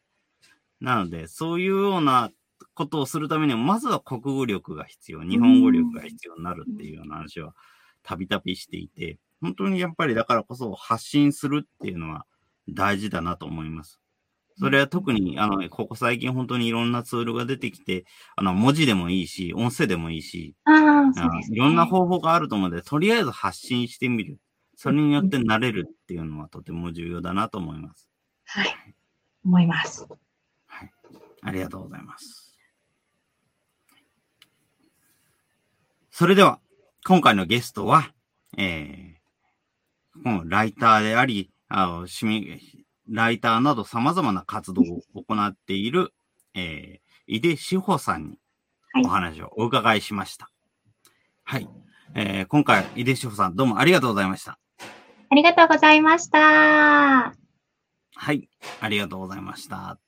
なので、そういうようなことをするためには、まずは国語力が必要、日本語力が必要になるっていうような話はたびたびしていて、本当にやっぱりだからこそ発信するっていうのは大事だなと思います。それは特に、あの、ここ最近本当にいろんなツールが出てきて、あの、文字でもいいし、音声でもいいし、あね、いろんな方法があると思うので、とりあえず発信してみる。それによって慣れるっていうのはとても重要だなと思います。はい。思います。はい。ありがとうございます。それでは、今回のゲストは、えー、このライターであり、あの、市民、ライターなど様々な活動を行っている、えー、井出志保さんにお話をお伺いしました。はい、はい。えー、今回、井出志保さんどうもありがとうございました。ありがとうございました。はい、ありがとうございました。